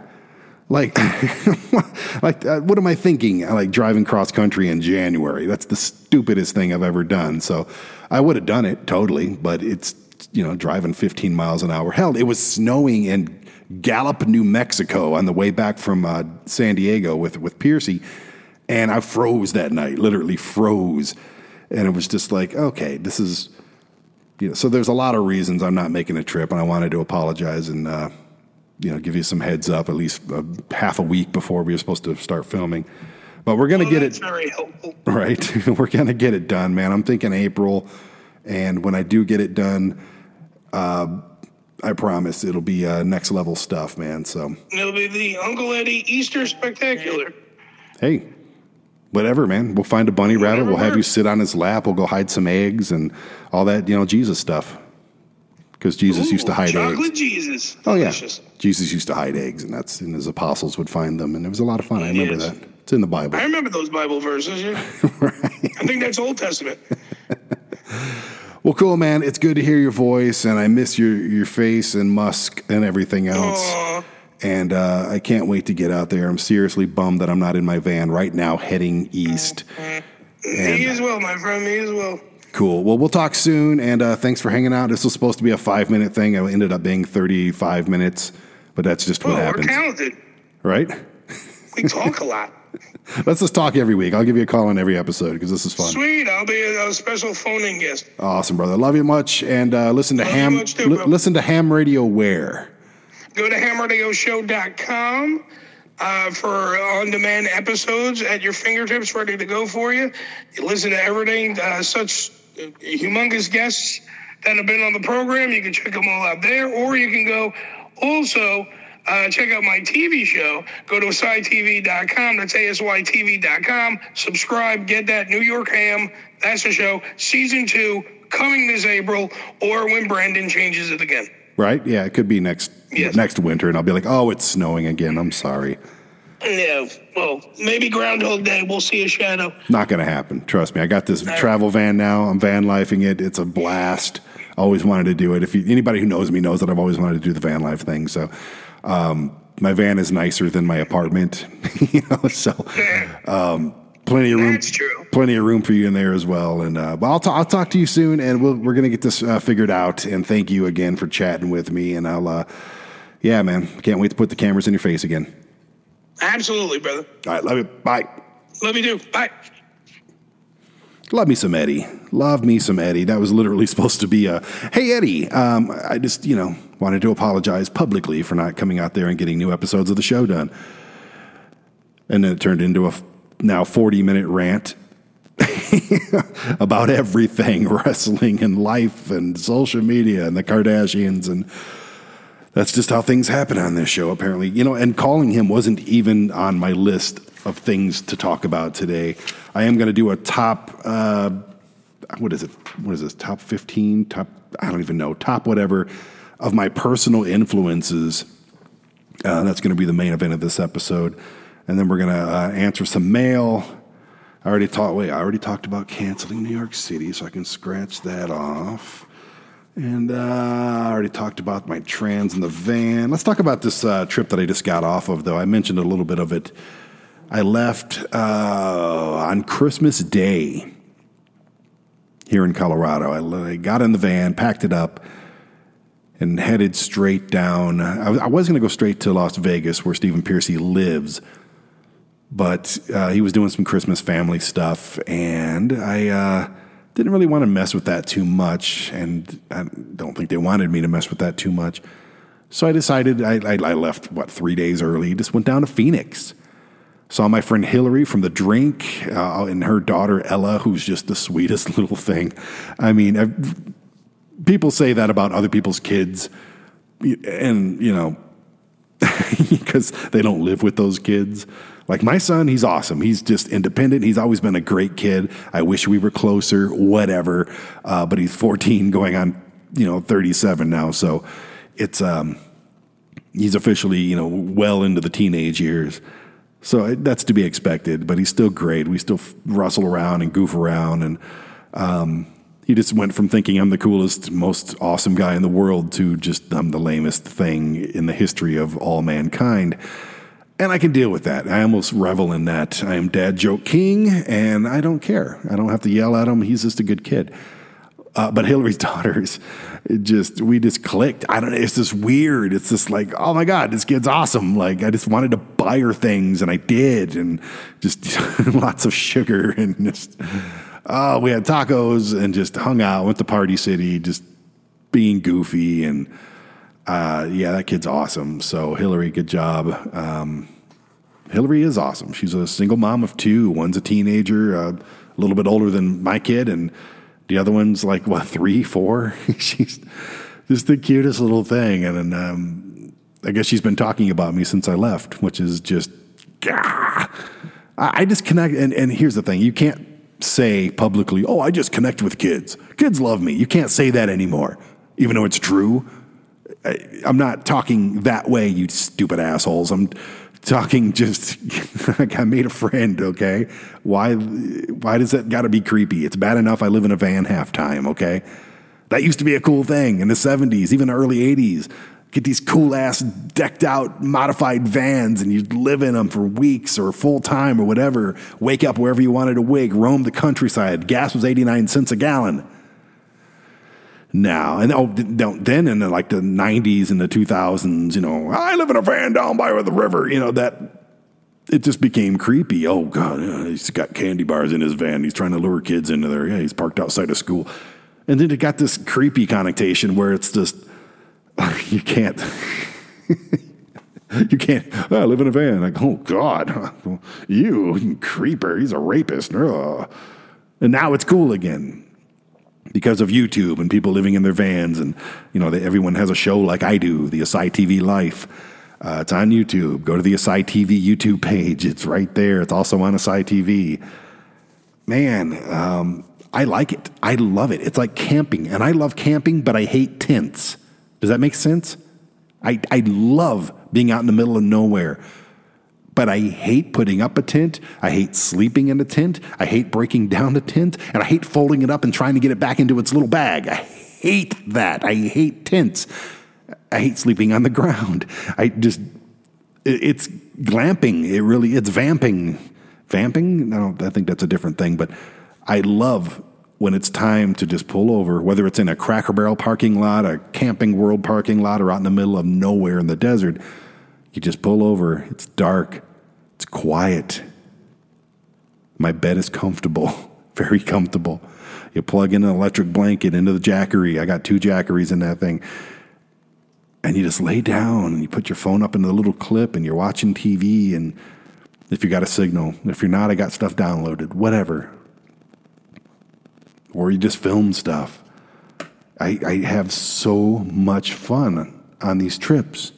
Like, like, uh, what am I thinking? Like driving cross country in January. That's the stupidest thing I've ever done. So I would have done it totally, but it's you know driving 15 miles an hour. Hell, it was snowing in Gallup, New Mexico, on the way back from uh, San Diego with with Pearcy and I froze that night, literally froze. And it was just like, okay, this is, you know, so there's a lot of reasons I'm not making a trip, and I wanted to apologize and, uh, you know, give you some heads up at least uh, half a week before we were supposed to start filming. But we're to Well, get that's it very helpful. right. we're to get it done, man. I'm thinking April. And when I do get it done, uh, I promise it'll be uh, next level stuff, man. So, It'll be the Uncle Eddie Easter Spectacular. hey, whatever, man. We'll find a bunny rabbit. We'll have you sit on his lap. We'll go hide some eggs and all that, you know, Jesus stuff. Because Jesus used to Ooh, hide chocolate eggs. Jesus. Oh yeah, Delicious. Jesus used to hide eggs, and that's and his apostles would find them, and it was a lot of fun. I remember Yes. that. It's in the Bible. I remember those Bible verses. Yeah. I think that's Old Testament. Well, cool, man. It's good to hear your voice, and I miss your your face and musk and everything else. Aw. And uh, I can't wait to get out there. I'm seriously bummed that I'm not in my van right now, heading east. Me as well, my friend. Me as well. Cool. Well, we'll talk soon, and uh, thanks for hanging out. This was supposed to be a five minute thing. It ended up being 35 minutes, but that's just Oh, what we're happens, talented. right? We talk a lot. Let's just talk every week. I'll give you a call on every episode because this is fun. Sweet. I'll be a, a special phone-in guest. Awesome, brother. Love you much, and uh, listen to Love ham. too, li- listen to ham radio where. Go to hamradioshow.com uh, for on-demand episodes at your fingertips, ready to go for you. You listen to everything, uh, such humongous guests that have been on the program. You can check them all out there, or you can go also. Uh, check out my TV show. Go to asytv.com. That's asytv.com. Subscribe. Get that New York Ham. That's the show. Season two coming this April, or when Brandon changes it again. Right? Yeah, it could be next Yes. next winter, and I'll be like, "Oh, it's snowing again." I'm sorry. Yeah, well, maybe Groundhog Day. We'll see a shadow. Not going to happen. Trust me. I got this travel van now. I'm van lifing it. It's a blast. Always wanted to do it. If you, anybody who knows me knows that I've always wanted to do the van life thing. So, um, my van is nicer than my apartment. you know, so um, plenty of room. That's true. Plenty of room for you in there as well. And uh, but I'll, ta- I'll talk to you soon, and we'll, we're going to get this uh, figured out. And thank you again for chatting with me. And I'll, uh, yeah, man, can't wait to put the cameras in your face again. Absolutely, brother. All right, love you. Bye. Love you too. Bye. Love me some Eddie. Love me some Eddie. That was literally supposed to be a, hey, Eddie. Um, I just, you know, wanted to apologize publicly for not coming out there and getting new episodes of the show done. And then it turned into a f- now 40 minute rant about everything wrestling and life and social media and the Kardashians. And that's just how things happen on this show, apparently. You know, and calling him wasn't even on my list of things to talk about today. I am going to do a top, uh, what is it? What is this? Top 15? Top, I don't even know, top whatever of my personal influences. Uh, that's going to be the main event of this episode. And then we're going to uh, answer some mail. I already talked. Wait, I already talked about canceling New York City, so I can scratch that off. And uh, I already talked about my trans in the van. Let's talk about this uh, trip that I just got off of, though. I mentioned a little bit of it. I left uh, on Christmas Day here in Colorado. I, I got in the van, packed it up, and headed straight down. I, was- I was going to go straight to Las Vegas, where Stephen Pearcy lives, but uh, he was doing some Christmas family stuff, and I uh, didn't really want to mess with that too much, and I don't think they wanted me to mess with that too much. So I decided I, I, I left what three days early. Just went down to Phoenix. Saw my friend Hillary from the drink uh, and her daughter Ella, who's just the sweetest little thing. I mean, I've- people say that about other people's kids, and you know, because they don't live with those kids. Like my son, he's awesome. He's just independent. He's always been a great kid. I wish we were closer, whatever. Uh, but he's 14, going on, you know, 37 now. So it's um, he's officially, you know, well into the teenage years. So that's to be expected. But he's still great. We still f- rustle around and goof around, and um, he just went from thinking I'm the coolest, most awesome guy in the world to just I'm the lamest thing in the history of all mankind. And I can deal with that. I almost revel in that. I am dad joke king, and I don't care. I don't have to yell at him. He's just a good kid. Uh, but Hillary's daughters, just we just clicked. I don't know. It's just weird. It's just like, oh my god, this kid's awesome. Like I just wanted to buy her things, and I did, and just lots of sugar and just. Oh, we had tacos and just hung out. Went to Party City, just being goofy and uh, yeah, that kid's awesome. So Hillary, good job. Um, Hillary is awesome. She's a single mom of two. One's a teenager, a little bit older than my kid, and the other one's like what three, four. she's just the cutest little thing, and then um, I guess she's been talking about me since I left, which is just. Gah. I I just connect, and, and here's the thing: you can't say publicly, "Oh, I just connect with kids. Kids love me." You can't say that anymore, even though it's true. I'm not talking that way, you stupid assholes. I'm talking just like I made a friend. Okay, why? Why does that got to be creepy? It's bad enough I live in a van half time. Okay, That used to be a cool thing in the 70s, even the early 80s. Get these cool ass decked out modified vans and you'd live in them for weeks or full time or whatever. Wake up wherever you wanted to wake, roam the countryside. Gas was 89 cents a gallon. Now, and oh, then in the, like the 90s and the 2000s, you know, I live in a van down by the river, you know, that it just became creepy. Oh God, he's got candy bars in his van. He's trying to lure kids into there. Yeah, he's parked outside of school, and then it got this creepy connotation where it's just you can't. you can't. Oh, I live in a van. Like, oh God, you creeper. He's a rapist. Ugh. And now it's cool again because of YouTube and people living in their vans, and you know, they, everyone has a show like I do, the ASY TV Life. Uh, it's on YouTube. Go to the ASY TV YouTube page. It's right there. It's also on ASY TV. Man, um, I like it. I love it. It's like camping, and I love camping, but I hate tents. Does that make sense? I, I love being out in the middle of nowhere, but I hate putting up a tent. I hate sleeping in a tent. I hate breaking down the tent, and I hate folding it up and trying to get it back into its little bag. I hate that. I hate tents. I hate sleeping on the ground. I just, it's glamping. It really, it's vamping. Vamping? No, I think that's a different thing, but I love when it's time to just pull over, whether it's in a Cracker Barrel parking lot, a Camping World parking lot, or out in the middle of nowhere in the desert, you just pull over. It's dark, it's quiet. My bed is comfortable, very comfortable. You plug in an electric blanket into the Jackery. I got two Jackerys in that thing. And you just lay down and you put your phone up into the little clip and you're watching TV. And if you got a signal, if you're not, I got stuff downloaded, whatever or you just film stuff. I, I have so much fun on these trips.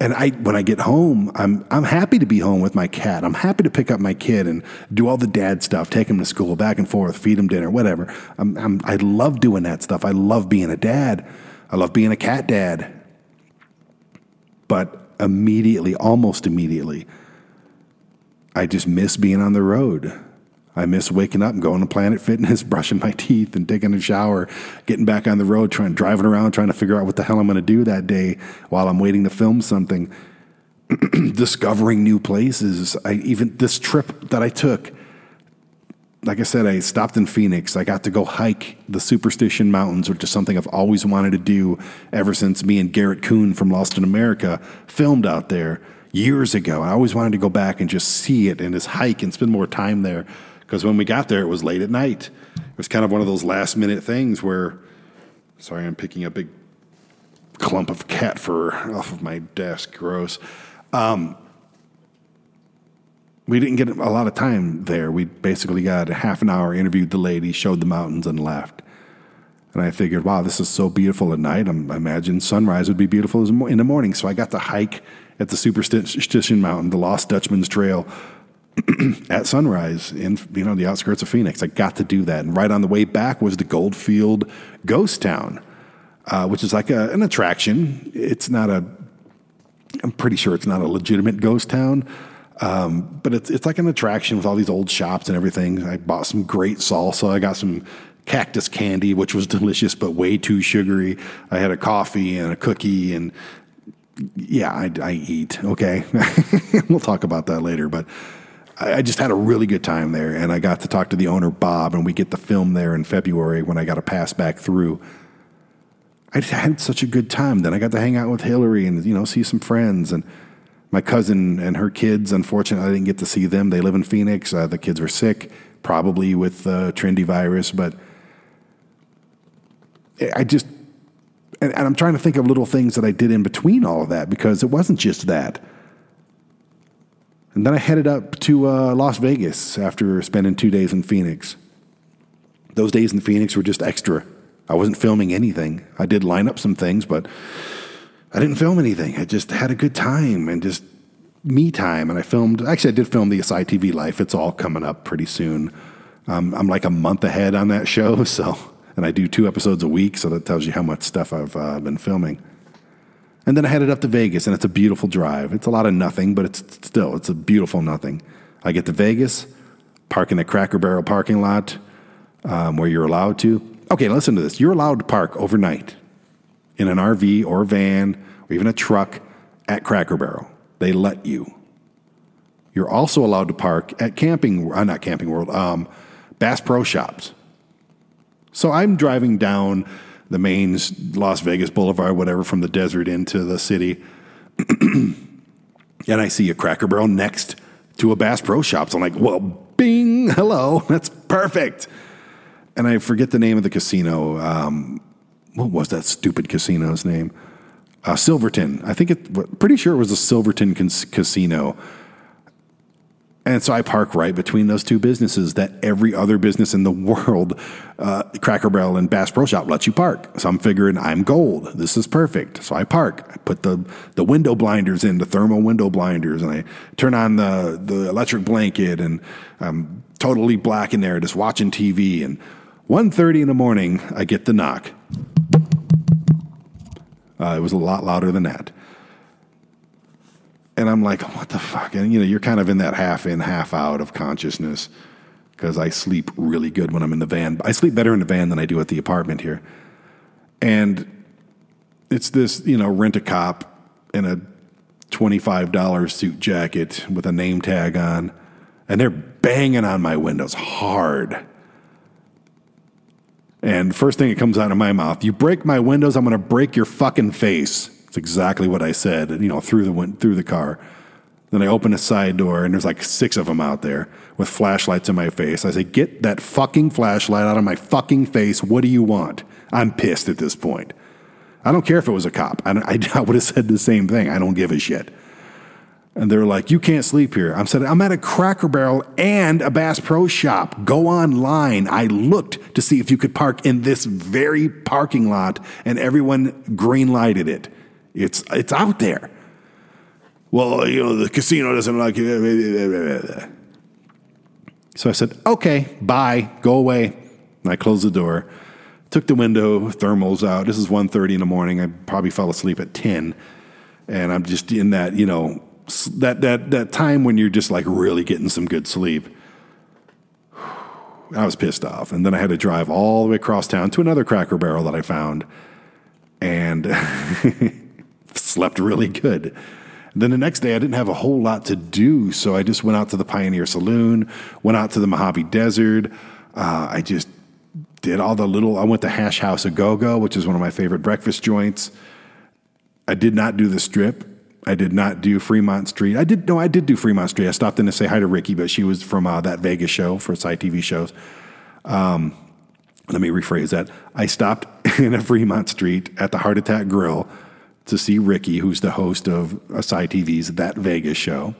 And I, when I get home, I'm, I'm happy to be home with my cat. I'm happy to pick up my kid and do all the dad stuff, take him to school, back and forth, feed him dinner, whatever. I'm, I'm, I love doing that stuff. I love being a dad. I love being a cat dad. But immediately, almost immediately, I just miss being on the road. I miss waking up and going to Planet Fitness, brushing my teeth and taking a shower, getting back on the road, trying driving around, trying to figure out what the hell I'm going to do that day while I'm waiting to film something. Discovering new places. I even this trip that I took. Like I said, I stopped in Phoenix. I got to go hike the Superstition Mountains, which is something I've always wanted to do ever since me and Garrett Kuhn from Lost in America filmed out there years ago. I always wanted to go back and just see it and just hike and spend more time there because when we got there, it was late at night. It was kind of one of those last minute things where, sorry, I'm picking a big clump of cat fur off of my desk. Gross. Um, we didn't get a lot of time there. We basically got a half an hour, interviewed the lady, showed the mountains, and left. And I figured, wow, this is so beautiful at night. I imagine sunrise would be beautiful in the morning. So I got to hike at the Superstition Mountain, the Lost Dutchman's Trail, at sunrise in you know the outskirts of Phoenix. I got to do that, and right on the way back was the Goldfield Ghost Town, uh, which is like a, an attraction. It's not a. I'm pretty sure it's not a legitimate ghost town, um, but it's it's like an attraction with all these old shops and everything. I bought some great salsa. I got some cactus candy, which was delicious but way too sugary. I had a coffee and a cookie and. Yeah, I, I eat. Okay, we'll talk about that later. But I just had a really good time there, and I got to talk to the owner Bob, and we get the film there in February when I got to pass back through. I just had such a good time. Then I got to hang out with Hillary and you know see some friends and my cousin and her kids. Unfortunately, I didn't get to see them. They live in Phoenix. Uh, the kids were sick, probably with uh, trendy virus, but I just and, and I'm trying to think of little things that I did in between all of that because it wasn't just that. And then I headed up to uh, Las Vegas after spending two days in Phoenix. Those days in Phoenix were just extra. I wasn't filming anything. I did line up some things, but I didn't film anything. I just had a good time and just me time. And I filmed, actually, I did film the ASY TV Life. It's all coming up pretty soon. Um, I'm like a month ahead on that show, so, and I do two episodes a week, so that tells you how much stuff I've uh, been filming. And then I headed up to Vegas, and it's a beautiful drive. It's a lot of nothing, but it's still it's a beautiful nothing. I get to Vegas, park in the Cracker Barrel parking lot um, where you're allowed to, okay, listen to this. You're allowed to park overnight in an RV or a van or even a truck at Cracker Barrel. They let you. You're also allowed to park at camping, uh, not Camping World, um, Bass Pro Shops. So I'm driving down the main Las Vegas Boulevard, whatever, from the desert into the city, and I see a Cracker Barrel next to a Bass Pro Shops. I'm like, well, bing, hello, that's perfect. And I forget the name of the casino. Um, what was that stupid casino's name? Uh, Silverton. I think it. Pretty sure it was a Silverton cas- casino. And so I park right between those two businesses that every other business in the world, uh, Cracker Barrel and Bass Pro Shop, lets you park. So I'm figuring I'm gold. This is perfect. So I park. I put the, the window blinders in, the thermal window blinders, and I turn on the, the electric blanket, and I'm totally black in there, just watching TV. And 1.30 in the morning, I get the knock. Uh, it was a lot louder than that and I'm like, what the fuck? And you know, you're kind of in that half in, half out of consciousness because I sleep really good when I'm in the van. I sleep better in the van than I do at the apartment here. And it's this, you know, rent a cop in a $25 suit jacket with a name tag on, and they're banging on my windows hard. And first thing that comes out of my mouth, you break my windows, I'm going to break your fucking face. Exactly what I said, you know, through the went through the car. Then I open a side door and there's like six of them out there with flashlights in my face. I say, "Get that fucking flashlight out of my fucking face. What do you want?" I'm pissed at this point. I don't care if it was a cop. I, I, I would have said the same thing. I don't give a shit. And they're like, "You can't sleep here." I'm saying, "I'm at a Cracker Barrel and a Bass Pro Shop. Go online." I looked to see if you could park in this very parking lot, and everyone green lighted it. It's it's out there. Well, you know, the casino doesn't like it. So I said, okay, bye, go away. And I closed the door, took the window thermals out. This is 1.30 in the morning. I probably fell asleep at 10. And I'm just in that, you know, that, that, that time when you're just like really getting some good sleep. I was pissed off. And then I had to drive all the way across town to another cracker barrel that I found. And slept really good. Then the next day, I didn't have a whole lot to do, so I just went out to the Pioneer Saloon, went out to the Mojave Desert. Uh, I just did all the little. I went to Hash House a Go Go, which is one of my favorite breakfast joints. I did not do the Strip. I did not do Fremont Street. I did no, I did do Fremont Street. I stopped in to say hi to Ricky, but she was from uh, that Vegas show for side TV shows. Um, let me rephrase that. I stopped in a Fremont Street at the Heart Attack Grill to see Ricky, who's the host of ASY TV's That Vegas show.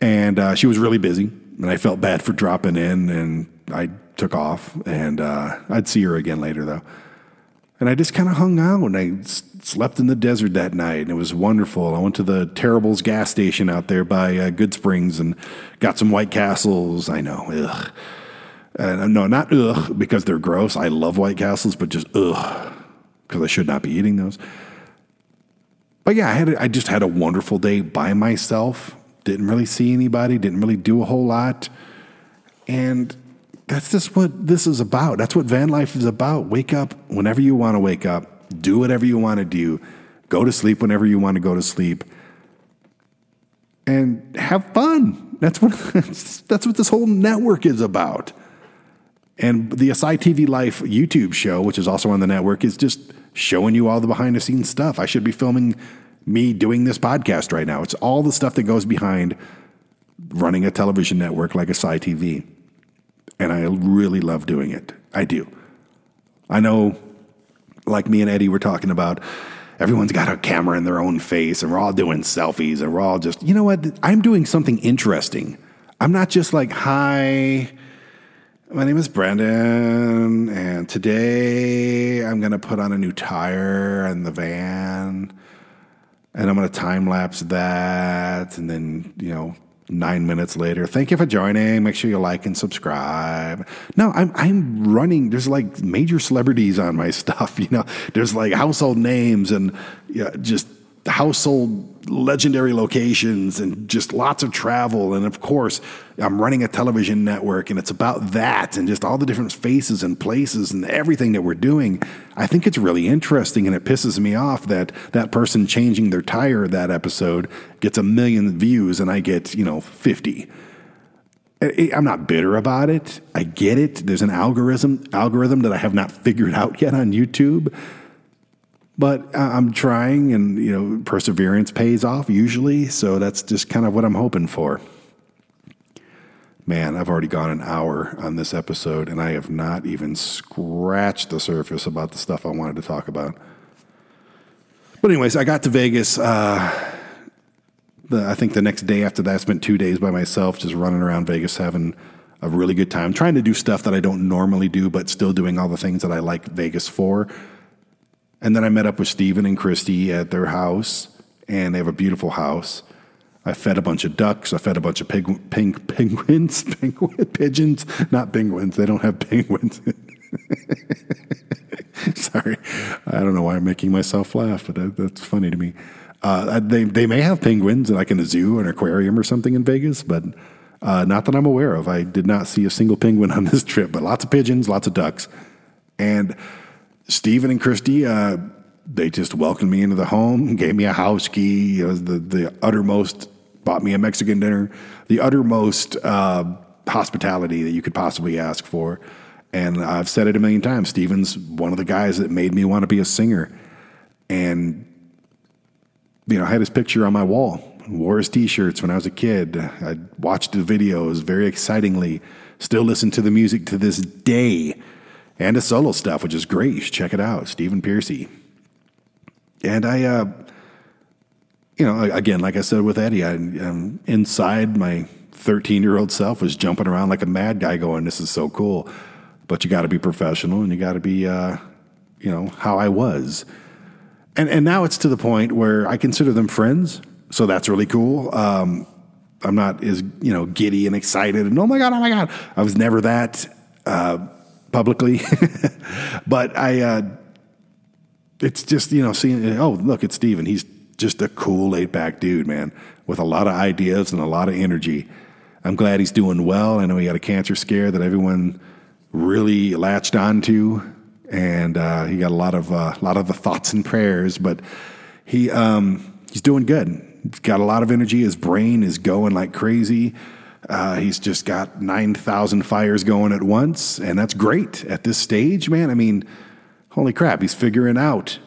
And uh, she was really busy, and I felt bad for dropping in, and I took off, and uh, I'd see her again later, though. And I just kind of hung out, and I s- slept in the desert that night, and it was wonderful. I went to the Terribles gas station out there by uh, Goodsprings and got some White Castles. I know, ugh. Uh, no, not ugh, because they're gross. I love White Castles, but just ugh, because I should not be eating those. But yeah, I had a, I just had a wonderful day by myself. Didn't really see anybody. Didn't really do a whole lot, and that's just what this is about. That's what van life is about. Wake up whenever you want to wake up. Do whatever you want to do. Go to sleep whenever you want to go to sleep, and have fun. That's what that's what this whole network is about. And the ASY TV Life YouTube show, which is also on the network, is just showing you all the behind the scenes stuff. I should be filming me doing this podcast right now. It's all the stuff that goes behind running a television network like ASY TV. And I really love doing it. I do. I know, like me and Eddie were talking about, everyone's got a camera in their own face and we're all doing selfies and we're all just, you know what? I'm doing something interesting. I'm not just like, hi. My name is Brendan, and today I'm going to put on a new tire in the van, and I'm going to time lapse that, and then, you know, nine minutes later, thank you for joining. Make sure you like and subscribe. No, I'm, I'm running, there's like major celebrities on my stuff, you know, there's like household names and yeah, just household legendary locations and just lots of travel. And of course, I'm running a television network and it's about that and just all the different faces and places and everything that we're doing. I think it's really interesting and it pisses me off that that person changing their tire that episode gets a million views and I get, you know, 50. I'm not bitter about it. I get it. There's an algorithm algorithm that I have not figured out yet on YouTube. But I'm trying, and you know, perseverance pays off usually. So that's just kind of what I'm hoping for. Man, I've already gone an hour on this episode, and I have not even scratched the surface about the stuff I wanted to talk about. But anyways, I got to Vegas. Uh, the, I think the next day after that, I spent two days by myself, just running around Vegas, having a really good time, trying to do stuff that I don't normally do, but still doing all the things that I like Vegas for. And then I met up with Stephen and Christy at their house, and they have a beautiful house. I fed a bunch of ducks. I fed a bunch of pig, penguins, penguin, pigeons, not penguins. They don't have penguins. Sorry, I don't know why I'm making myself laugh, but that, that's funny to me. Uh, they they may have penguins like in a zoo or an aquarium or something in Vegas, but uh, not that I'm aware of. I did not see a single penguin on this trip, but lots of pigeons, lots of ducks, and Stephen and Christy, uh, they just welcomed me into the home, gave me a house key. The, the uttermost, bought me a Mexican dinner, the uttermost uh, hospitality that you could possibly ask for. And I've said it a million times. Stephen's one of the guys that made me want to be a singer. And, you know, I had his picture on my wall, wore his t shirts when I was a kid. I watched the videos very excitingly, still listen to the music to this day and his solo stuff, which is great. You should check it out, Stephen Pearcy. And I, uh, you know, again, like I said with Eddie, I, um, inside my 13 year old self was jumping around like a mad guy, going, "This is so cool," but you got to be professional and you got to be, uh, you know, how I was. And and now it's to the point where I consider them friends, so that's really cool. Um, I'm not as you know giddy and excited and oh my god, oh my god. I was never that. Uh, publicly, but I, uh, it's just, you know, seeing, oh, look, it's Stephen. He's just a cool, laid back dude, man, with a lot of ideas and a lot of energy. I'm glad he's doing well. I know he had a cancer scare that everyone really latched onto, and uh, he got a lot of uh, a lot of the thoughts and prayers. But he um, he's doing good. He's got a lot of energy. His brain is going like crazy. Uh, he's just got 9,000 fires going at once, and that's great at this stage, man. I mean, holy crap, he's figuring out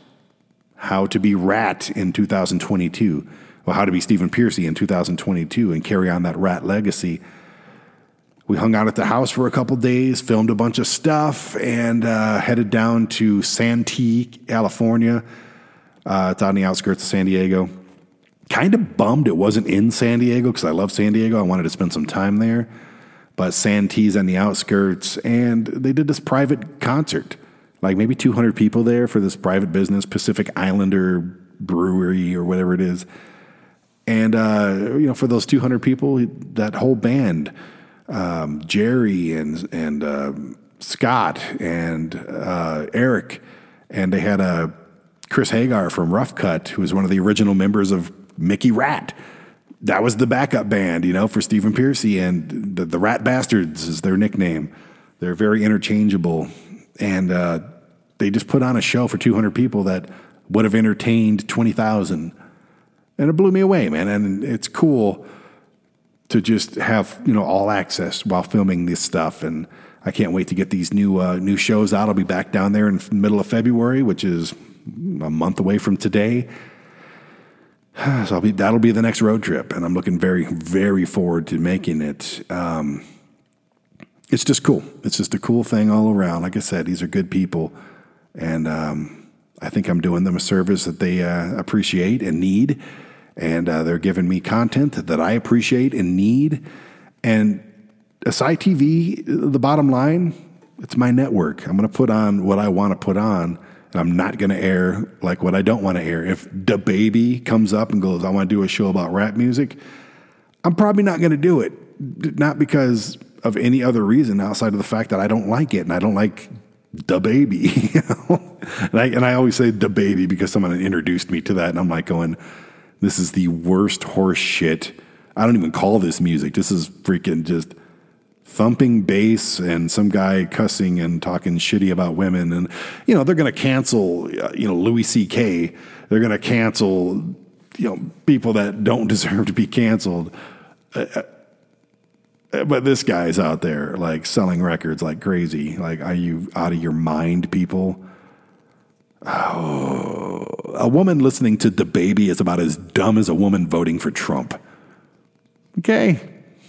how to be Ratt in 2022, well, how to be Stephen Pearcy in 2022 and carry on that Ratt legacy. We hung out at the house for a couple days, filmed a bunch of stuff, and uh, headed down to Santee, California. Uh, it's on the outskirts of San Diego kind of bummed it wasn't in San Diego because I love San Diego. I wanted to spend some time there. But Santee's on the outskirts, and they did this private concert, like maybe 200 people there for this private business, Pacific Islander Brewery or whatever it is. And, uh, you know, for those 200 people, that whole band, um, Jerry and, and uh, Scott and uh, Eric, and they had a Chris Hager from Rough Cutt, who was one of the original members of Mickey Ratt. That was the backup band, you know, for Stephen Pearcy, and the, the Rat Bastards is their nickname. They're very interchangeable, and uh, they just put on a show for 200 people that would have entertained 20,000, and it blew me away, man. And it's cool to just have you know all access while filming this stuff, and I can't wait to get these new uh, new shows out. I'll be back down there in the middle of February, which is a month away from today so I'll be that'll be the next road trip, and I'm looking very very forward to making it. Um, it's just cool. It's just a cool thing all around. Like I said, these are good people, and um, I think I'm doing them a service that they uh, appreciate and need, and uh, they're giving me content that I appreciate and need. And ASY TV, the bottom line, it's my network. I'm going to put on what I want to put on I'm not going to air like what I don't want to air. If DaBaby comes up and goes, I want to do a show about rap music, I'm probably not going to do it. Not because of any other reason outside of the fact that I don't like it and I don't like DaBaby. And, I, and I always say DaBaby because someone introduced me to that. And I'm like going, this is the worst horse shit. I don't even call this music. This is freaking just thumping bass and some guy cussing and talking shitty about women. And, you know, they're going to cancel, uh, you know, Louis C.K. They're going to cancel, you know, people that don't deserve to be canceled. Uh, uh, but this guy's out there like selling records like crazy. Like, are you out of your mind, people? Oh, a woman listening to DaBaby is about as dumb as a woman voting for Trump. Okay,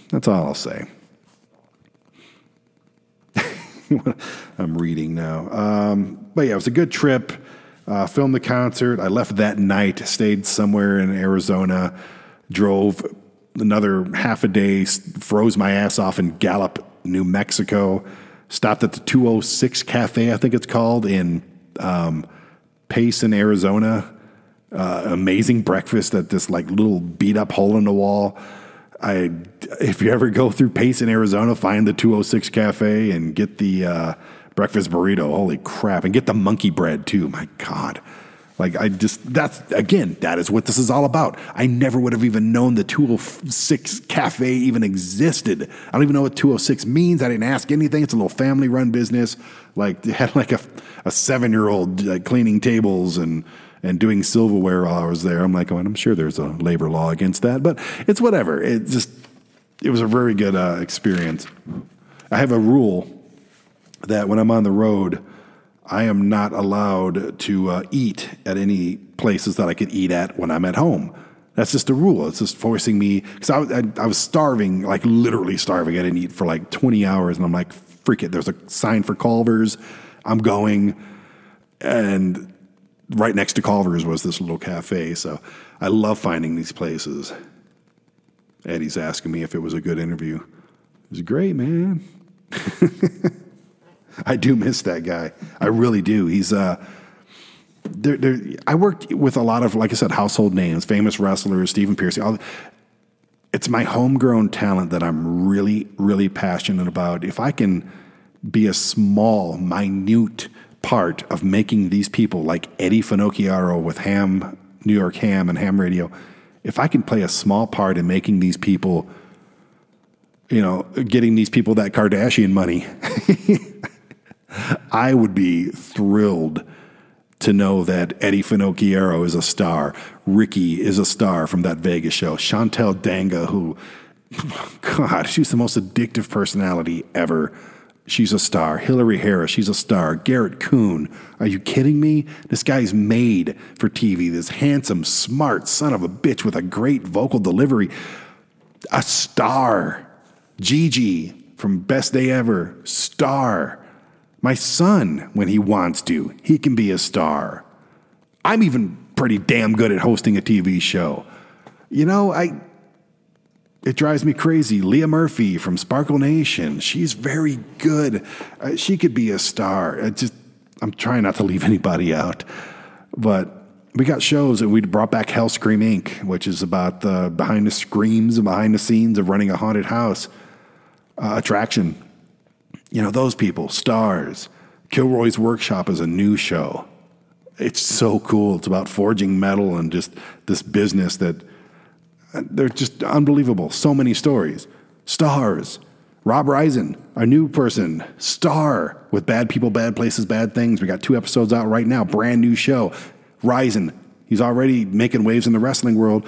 that's all I'll say. I'm reading now. Um, but yeah, it was a good trip. Uh, filmed the concert. I left that night, stayed somewhere in Arizona, drove another half a day, froze my ass off in Gallup, New Mexico, stopped at the 206 Cafe, I think it's called, in um, Payson, Arizona. Uh, amazing breakfast at this like little beat up hole in the wall. I, if you ever go through Payson, Arizona, find the 206 Cafe and get the uh, breakfast burrito. Holy crap. And get the monkey bread too. My God. Like, I just, that's, again, that is what this is all about. I never would have even known the 206 Cafe even existed. I don't even know what 206 means. I didn't ask anything. It's a little family run business. Like, they had like a, a seven year old like, cleaning tables and, and doing silverware while I was there. I'm like, oh, I'm sure there's a labor law against that, but it's whatever. It just, it was a very good uh, experience. I have a rule that when I'm on the road, I am not allowed to uh, eat at any places that I could eat at when I'm at home. That's just a rule. It's just forcing me because I, I, I, was starving, like literally starving. I didn't eat for like 20 hours, and I'm like, freak it. There's a sign for Culver's. I'm going, and right next to Culver's was this little cafe. So I love finding these places. Eddie's asking me if it was a good interview. It was great, man. I do miss that guy. I really do. He's uh there, there, I worked with a lot of, like I said, household names, famous wrestlers, Stephen Pearcy. All, it's my homegrown talent that I'm really, really passionate about. If I can be a small, minute part of making these people like Eddie Finocchiaro with Ham, New York Ham and Ham Radio, if I can play a small part in making these people, you know, getting these people that Kardashian money, I would be thrilled to know that Eddie Finocchiaro is a star. Ricky is a star from that Vegas show. Chantel Danga, who, God, she's the most addictive personality ever. She's a star. Hillary Harris, she's a star. Garrett Kuhn, are you kidding me? This guy's made for TV. This handsome, smart son of a bitch with a great vocal delivery. A star. Gigi from Best Day Ever, star. My son, when he wants to, he can be a star. I'm even pretty damn good at hosting a TV show. You know, I it drives me crazy. Leah Murphy from Sparkle Nation, she's very good. Uh, she could be a star. I just I'm trying not to leave anybody out. But we got shows and we brought back Hell Scream Inc., which is about the behind the screams and behind the scenes of running a haunted house uh, attraction you know, those people, stars. Kilroy's Workshop is a new show. It's so cool. It's about forging metal and just this business that they're just unbelievable. So many stories. Stars. Rob Risen, a new person, star with Bad People, Bad Places, Bad Things. We got two episodes out right now, brand new show. Risen, he's already making waves in the wrestling world.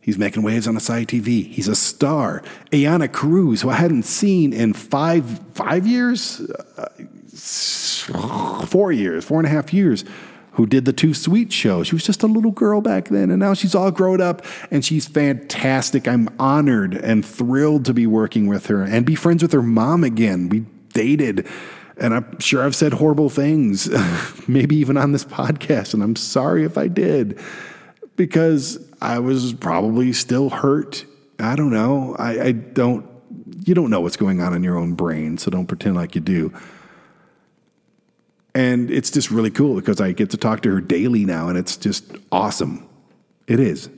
He's making waves on the side TV. He's a star. Ayana Cruz, who I hadn't seen in five five years, uh, four years, four and a half years, who did the Too Sweet show. She was just a little girl back then, and now she's all grown up and she's fantastic. I'm honored and thrilled to be working with her and be friends with her mom again. We dated. And I'm sure I've said horrible things, maybe even on this podcast, and I'm sorry if I did, because I was probably still hurt. I don't know. I, I don't, you don't know what's going on in your own brain, so don't pretend like you do. And it's just really cool because I get to talk to her daily now, and it's just awesome. It is.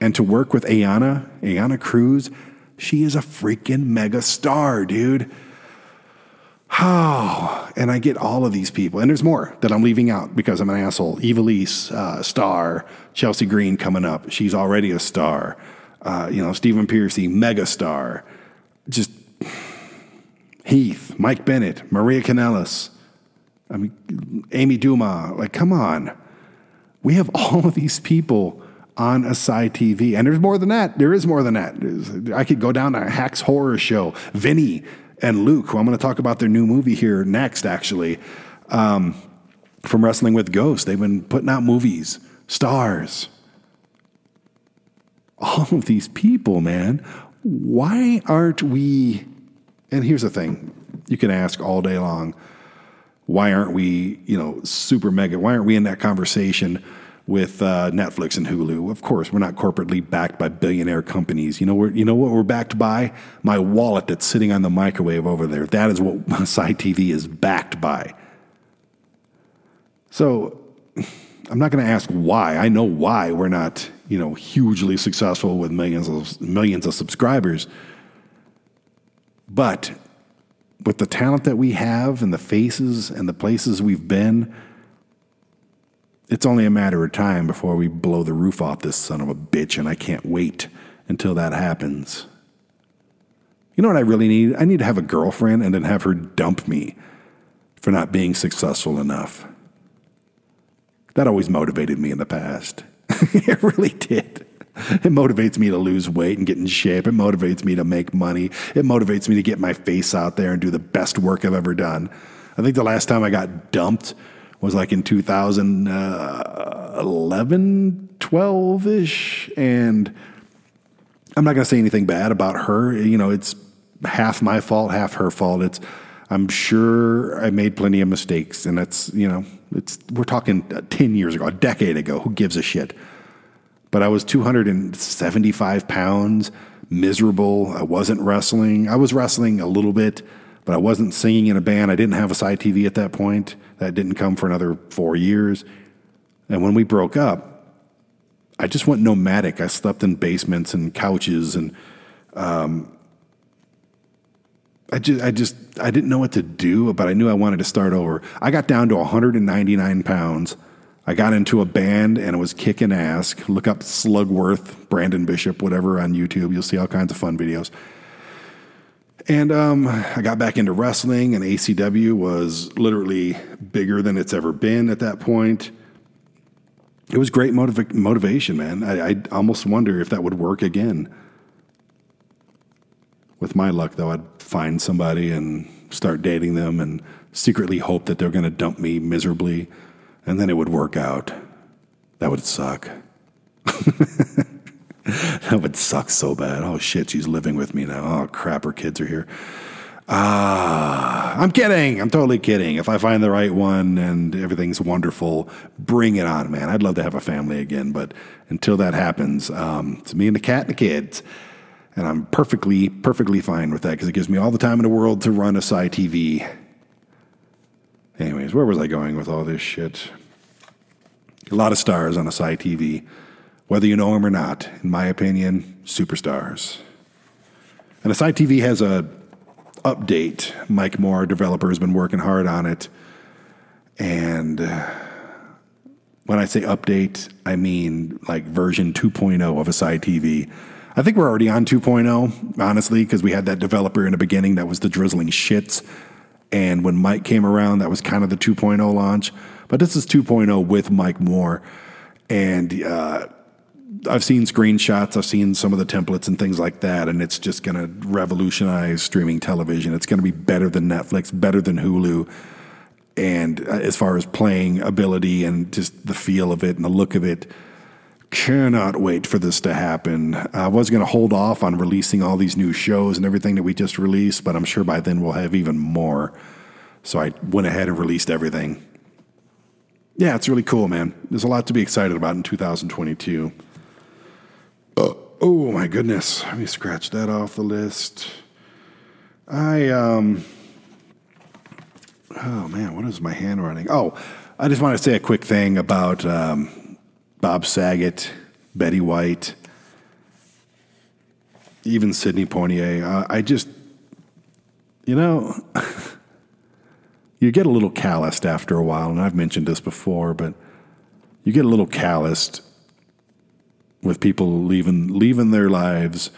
And to work with Ayana, Ayana Cruz, she is a freaking mega star, dude. Oh, and I get all of these people, and there's more that I'm leaving out because I'm an asshole. Evilise, uh, star, Chelsea Green coming up. She's already a star. Uh, you know, Stephen Pearcy, mega star. Just Heath, Mike Bennett, Maria Kanellis. I mean, Amy Duma. Like, come on. We have all of these people on ASY TV. And there's more than that. There is more than that. I could go down to Hack's Horror Show. Vinny and Luke, who I'm going to talk about their new movie here next, actually, um, from Wrestling with Ghosts. They've been putting out movies, stars. All of these people, man. Why aren't we? And here's the thing you can ask all day long why aren't we, you know, super mega? Why aren't we in that conversation with uh, Netflix and Hulu? Of course, we're not corporately backed by billionaire companies. You know, we're, you know what we're backed by? My wallet that's sitting on the microwave over there. That is what Side TV is backed by. So I'm not going to ask why. I know why we're not, you know, hugely successful with millions of millions of subscribers. But with the talent that we have and the faces and the places we've been, it's only a matter of time before we blow the roof off this son of a bitch, and I can't wait until that happens. You know what I really need? I need to have a girlfriend and then have her dump me for not being successful enough. That always motivated me in the past. it really did. It motivates me to lose weight and get in shape. It motivates me to make money. It motivates me to get my face out there and do the best work I've ever done. I think the last time I got dumped was like in 2011, 12 ish. And I'm not going to say anything bad about her. You know, it's half my fault, half her fault. It's, I'm sure I made plenty of mistakes. And that's, you know, it's, we're talking uh, 10 years ago, a decade ago. Who gives a shit? But I was 275 pounds, miserable. I wasn't wrestling. I was wrestling a little bit, but I wasn't singing in a band. I didn't have ASY TV at that point. That didn't come for another four years. And when we broke up, I just went nomadic. I slept in basements and couches, and um, I just, I just, I didn't know what to do, but I knew I wanted to start over. I got down to 199 pounds I got into a band and it was kicking ass. Look up Slugworth, Brandon Bishop, whatever on YouTube. You'll see all kinds of fun videos. And um, I got back into wrestling, and ACW was literally bigger than it's ever been at that point. It was great motiv- motivation, man. I, I almost wonder if that would work again. With my luck, though, I'd find somebody and start dating them and secretly hope that they're going to dump me miserably and then it would work out. That would suck. that would suck so bad. Oh shit, she's living with me now. Oh crap, her kids are here. Ah, I'm kidding. I'm totally kidding. If I find the right one and everything's wonderful, bring it on, man. I'd love to have a family again, but until that happens, um, it's me and the cat and the kids. And I'm perfectly, perfectly fine with that because it gives me all the time in the world to run ASY TV Anyways, where was I going with all this shit? A lot of stars on ASY TV, whether you know them or not. In my opinion, superstars. And ASY TV has a update. Mike Moore, developer, has been working hard on it. And uh, when I say update, I mean like version 2.0 of ASY TV. I think we're already on 2.0, honestly, because we had that developer in the beginning that was the drizzling shits and when Mike came around, that was kind of the 2.0 launch. But this is 2.0 with Mike Moore. And uh, I've seen screenshots, I've seen some of the templates and things like that. And it's just going to revolutionize streaming television. It's going to be better than Netflix, better than Hulu. And uh, as far as playing ability and just the feel of it and the look of it, cannot wait for this to happen. I was going to hold off on releasing all these new shows and everything that we just released, but I'm sure by then we'll have even more. So I went ahead and released everything. Yeah, it's really cool, man. There's a lot to be excited about in 2022. Uh, oh my goodness. Let me scratch that off the list. I, um, oh man, what is my handwriting? Oh, I just want to say a quick thing about um, Bob Saget, Betty White, even Sidney Poitier. Uh, I just, you know, you get a little calloused after a while, and I've mentioned this before, but you get a little calloused with people leaving leaving their lives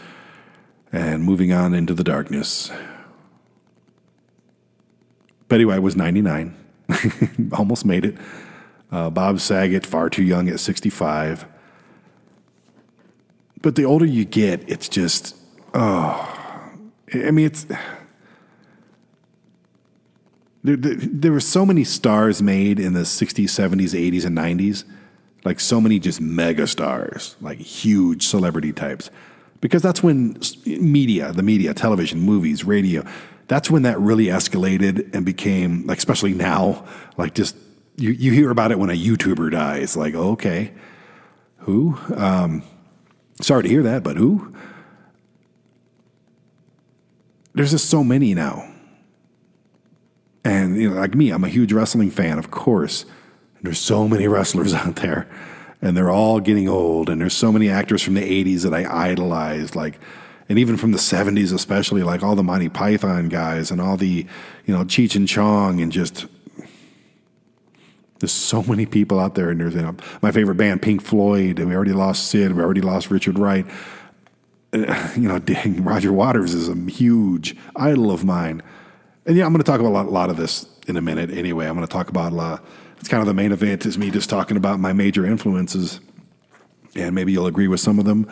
and moving on into the darkness. Betty White was 99, almost made it. Uh, Bob Saget, far too young at 65. But the older you get, it's just, oh, I mean, it's. There, there, there were so many stars made in the 60s, 70s, 80s, and 90s. Like so many just mega stars, like huge celebrity types. Because that's when media, the media, television, movies, radio, that's when that really escalated and became, like, especially now, like just, you, you hear about it when a YouTuber dies. Like, okay, who? Um, sorry to hear that, but who? There's just so many now. And you know, like me, I'm a huge wrestling fan, of course. And there's so many wrestlers out there, and they're all getting old. And there's so many actors from the '80s that I idolized, like, and even from the '70s, especially like all the Monty Python guys and all the, you know, Cheech and Chong, and just there's so many people out there. And there's you know, my favorite band, Pink Floyd. We already lost Syd. We already lost Richard Wright. Uh, you know, Roger Waters is a huge idol of mine. And yeah, I'm going to talk about a lot, a lot, of this in a minute anyway. I'm going to talk about, uh, it's kind of the main event is me just talking about my major influences. And maybe you'll agree with some of them.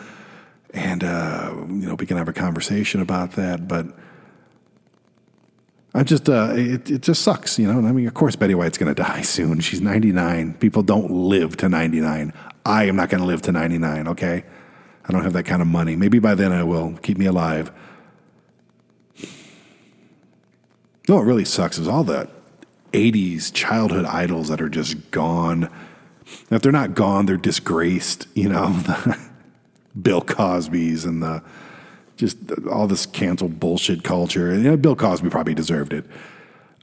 And, uh, you know, we can have a conversation about that. But I just, uh, it, it just sucks, you know. I mean, of course, Betty White's going to die soon. She's 99. People don't live to 99. I am not going to live to 99, okay? I don't have that kind of money. Maybe by then I will. Keep me alive. No, what really sucks is all the 80s childhood idols that are just gone. If they're not gone, they're disgraced, you know. the Bill Cosby's and the just all this canceled bullshit culture. And you know, Bill Cosby probably deserved it.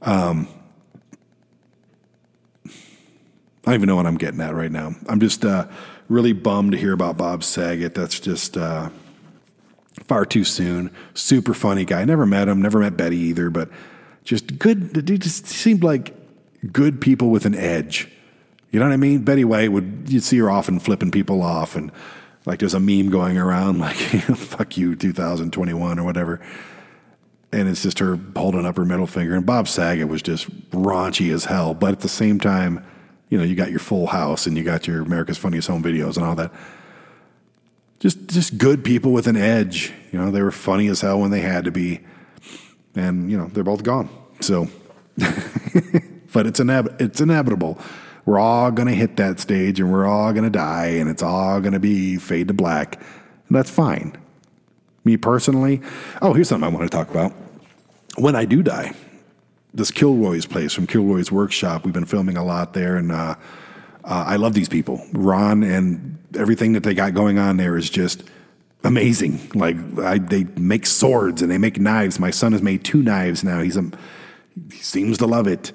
Um, I don't even know what I'm getting at right now. I'm just uh, really bummed to hear about Bob Saget. That's just uh, far too soon. Super funny guy. Never met him. Never met Betty either. But just good. They just seemed like good people with an edge. You know what I mean? Betty White would you'd see her often flipping people off, and like there's a meme going around like "fuck you 2021" or whatever, and it's just her holding up her middle finger. And Bob Saget was just raunchy as hell, but at the same time, you know, you got your Full House and you got your America's Funniest Home Videos and all that. Just just good people with an edge. You know, they were funny as hell when they had to be and you know they're both gone. So, but it's ineb- it's inevitable. We're all to hit that stage, and we're all to die, and it's all to be fade to black. And that's fine. Me personally, oh, here's something I want to talk about. When I do die, this Kilroy's place from Kilroy's workshop, we've been filming a lot there, and uh, uh, I love these people. Ron and everything that they got going on there is just amazing. Like I, they make swords and they make knives. My son has made two knives now. He's a, he seems to love it.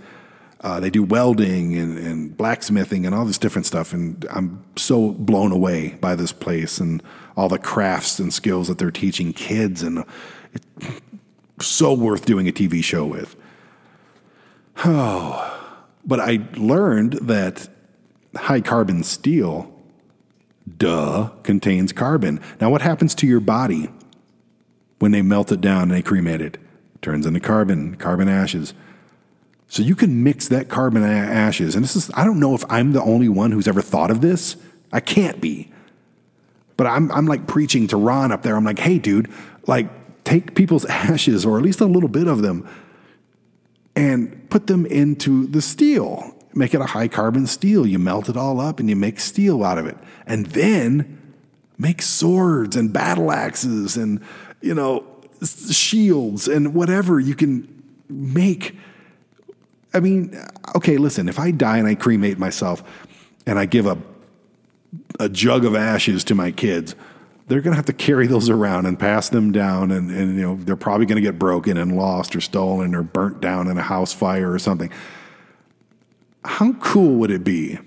Uh, they do welding and, and, blacksmithing and all this different stuff. And I'm so blown away by this place and all the crafts and skills that they're teaching kids. And it's so worth doing a TV show with. Oh, but I learned that high carbon steel duh, contains carbon. Now, what happens to your body when they melt it down and they cremate it? turns into carbon, carbon ashes. So you can mix that carbon ashes. And this is, I don't know if I'm the only one who's ever thought of this. I can't be. But I'm, I'm like preaching to Ron up there. I'm like, hey, dude, like take people's ashes or at least a little bit of them and put them into the steel make it a high carbon steel. You melt it all up and you make steel out of it. And then make swords and battle axes and, you know, shields and whatever you can make. I mean, okay, listen, if I die and I cremate myself and I give a, a jug of ashes to my kids, they're going to have to carry those around and pass them down and, and you know they're probably going to get broken and lost or stolen or burnt down in a house fire or something how cool would it be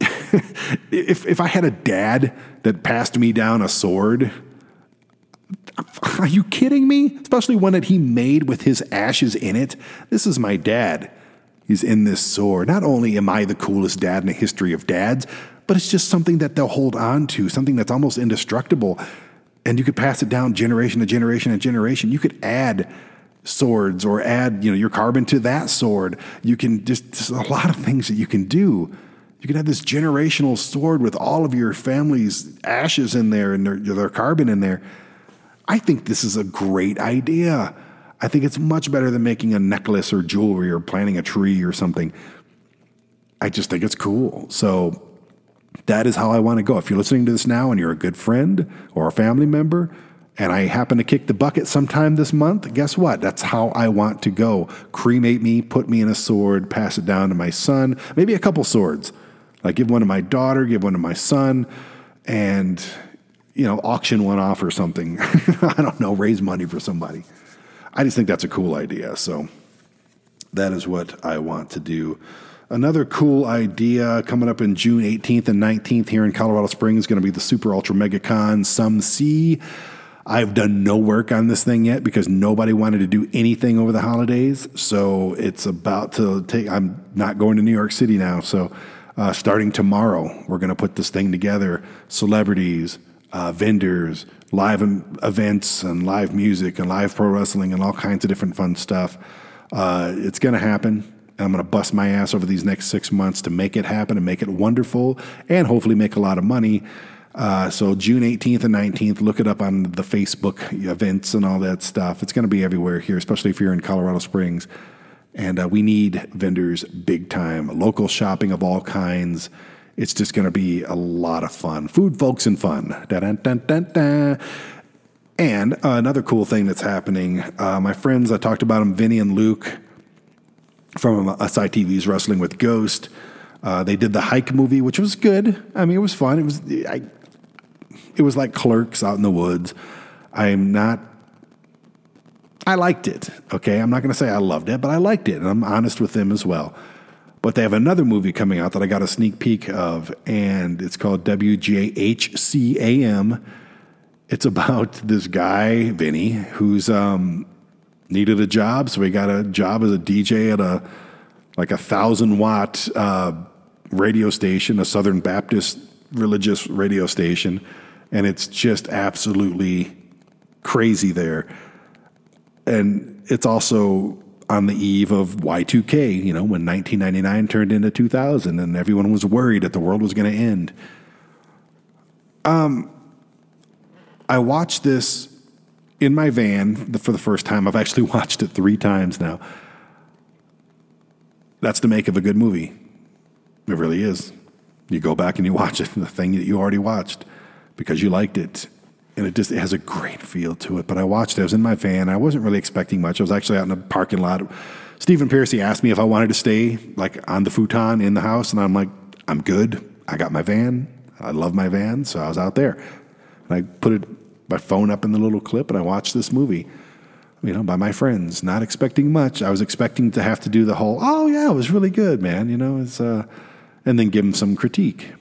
if if I had a dad that passed me down a sword? Are you kidding me? Especially one that he made with his ashes in it. This is my dad. He's in this sword. Not only am I the coolest dad in the history of dads, but it's just something that they'll hold on to, something that's almost indestructible. And you could pass it down generation to generation to generation. You could add swords or add, you know, your carbon to that sword. You can just, a lot of things that you can do. You can have this generational sword with all of your family's ashes in there and their, their carbon in there. I think this is a great idea. I think it's much better than making a necklace or jewelry or planting a tree or something. I just think it's cool. So that is how I want to go. If you're listening to this now and you're a good friend or a family member, and I happen to kick the bucket sometime this month, guess what? That's how I want to go. Cremate me, put me in a sword, pass it down to my son, maybe a couple swords. Like give one to my daughter, give one to my son, and you know, auction one off or something. I don't know, raise money for somebody. I just think that's a cool idea. So that is what I want to do. Another cool idea coming up in June 18th and 19th here in Colorado Springs is going to be the Super Ultra Mega Con Some See. I've done no work on this thing yet because nobody wanted to do anything over the holidays. So it's about to take, I'm not going to New York City now. So uh, starting tomorrow, we're going to put this thing together. Celebrities, uh, vendors, live events, and live music, and live pro wrestling, and all kinds of different fun stuff. Uh, it's going to happen. I'm going to bust my ass over these next six months to make it happen and make it wonderful and hopefully make a lot of money. Uh, so June 18th and 19th, look it up on the Facebook events and all that stuff. It's going to be everywhere here, especially if you're in Colorado Springs. And uh, we need vendors big time, local shopping of all kinds. It's just going to be a lot of fun. Food, folks, and fun. Da-dun-dun-dun-dun. And uh, another cool thing that's happening, uh, my friends, I talked about them, Vinny and Luke from ASY TV's Wrestling with Ghost. Uh, they did the hike movie, which was good. I mean, it was fun. It was I, it was like Clerks out in the woods. I'm not. I liked it. Okay, I'm not going to say I loved it, but I liked it, and I'm honest with them as well. But they have another movie coming out that I got a sneak peek of, and it's called WJHCAM. It's about this guy, Vinny, who's um, needed a job, so he got a job as a DJ at a like a thousand watt uh, radio station, a Southern Baptist religious radio station, and it's just absolutely crazy there. And it's also on the eve of Y2K, you know, when 1999 turned into 2000 and everyone was worried that the world was going to end. Um, I watched this in my van for the first time. I've actually watched it three times now. That's the make of a good movie. It really is. You go back and you watch it, the thing that you already watched, because you liked it. And it just it has a great feel to it. But I watched it. I was in my van. I wasn't really expecting much. I was actually out in the parking lot. Stephen Pearcy asked me if I wanted to stay like on the futon in the house, and I'm like, I'm good. I got my van. I love my van, so I was out there. And I put it my phone up in the little clip and I watched this movie, you know, by my friends, not expecting much. I was expecting to have to do the whole, oh, yeah, it was really good, man, you know, it's, uh, and then give them some critique,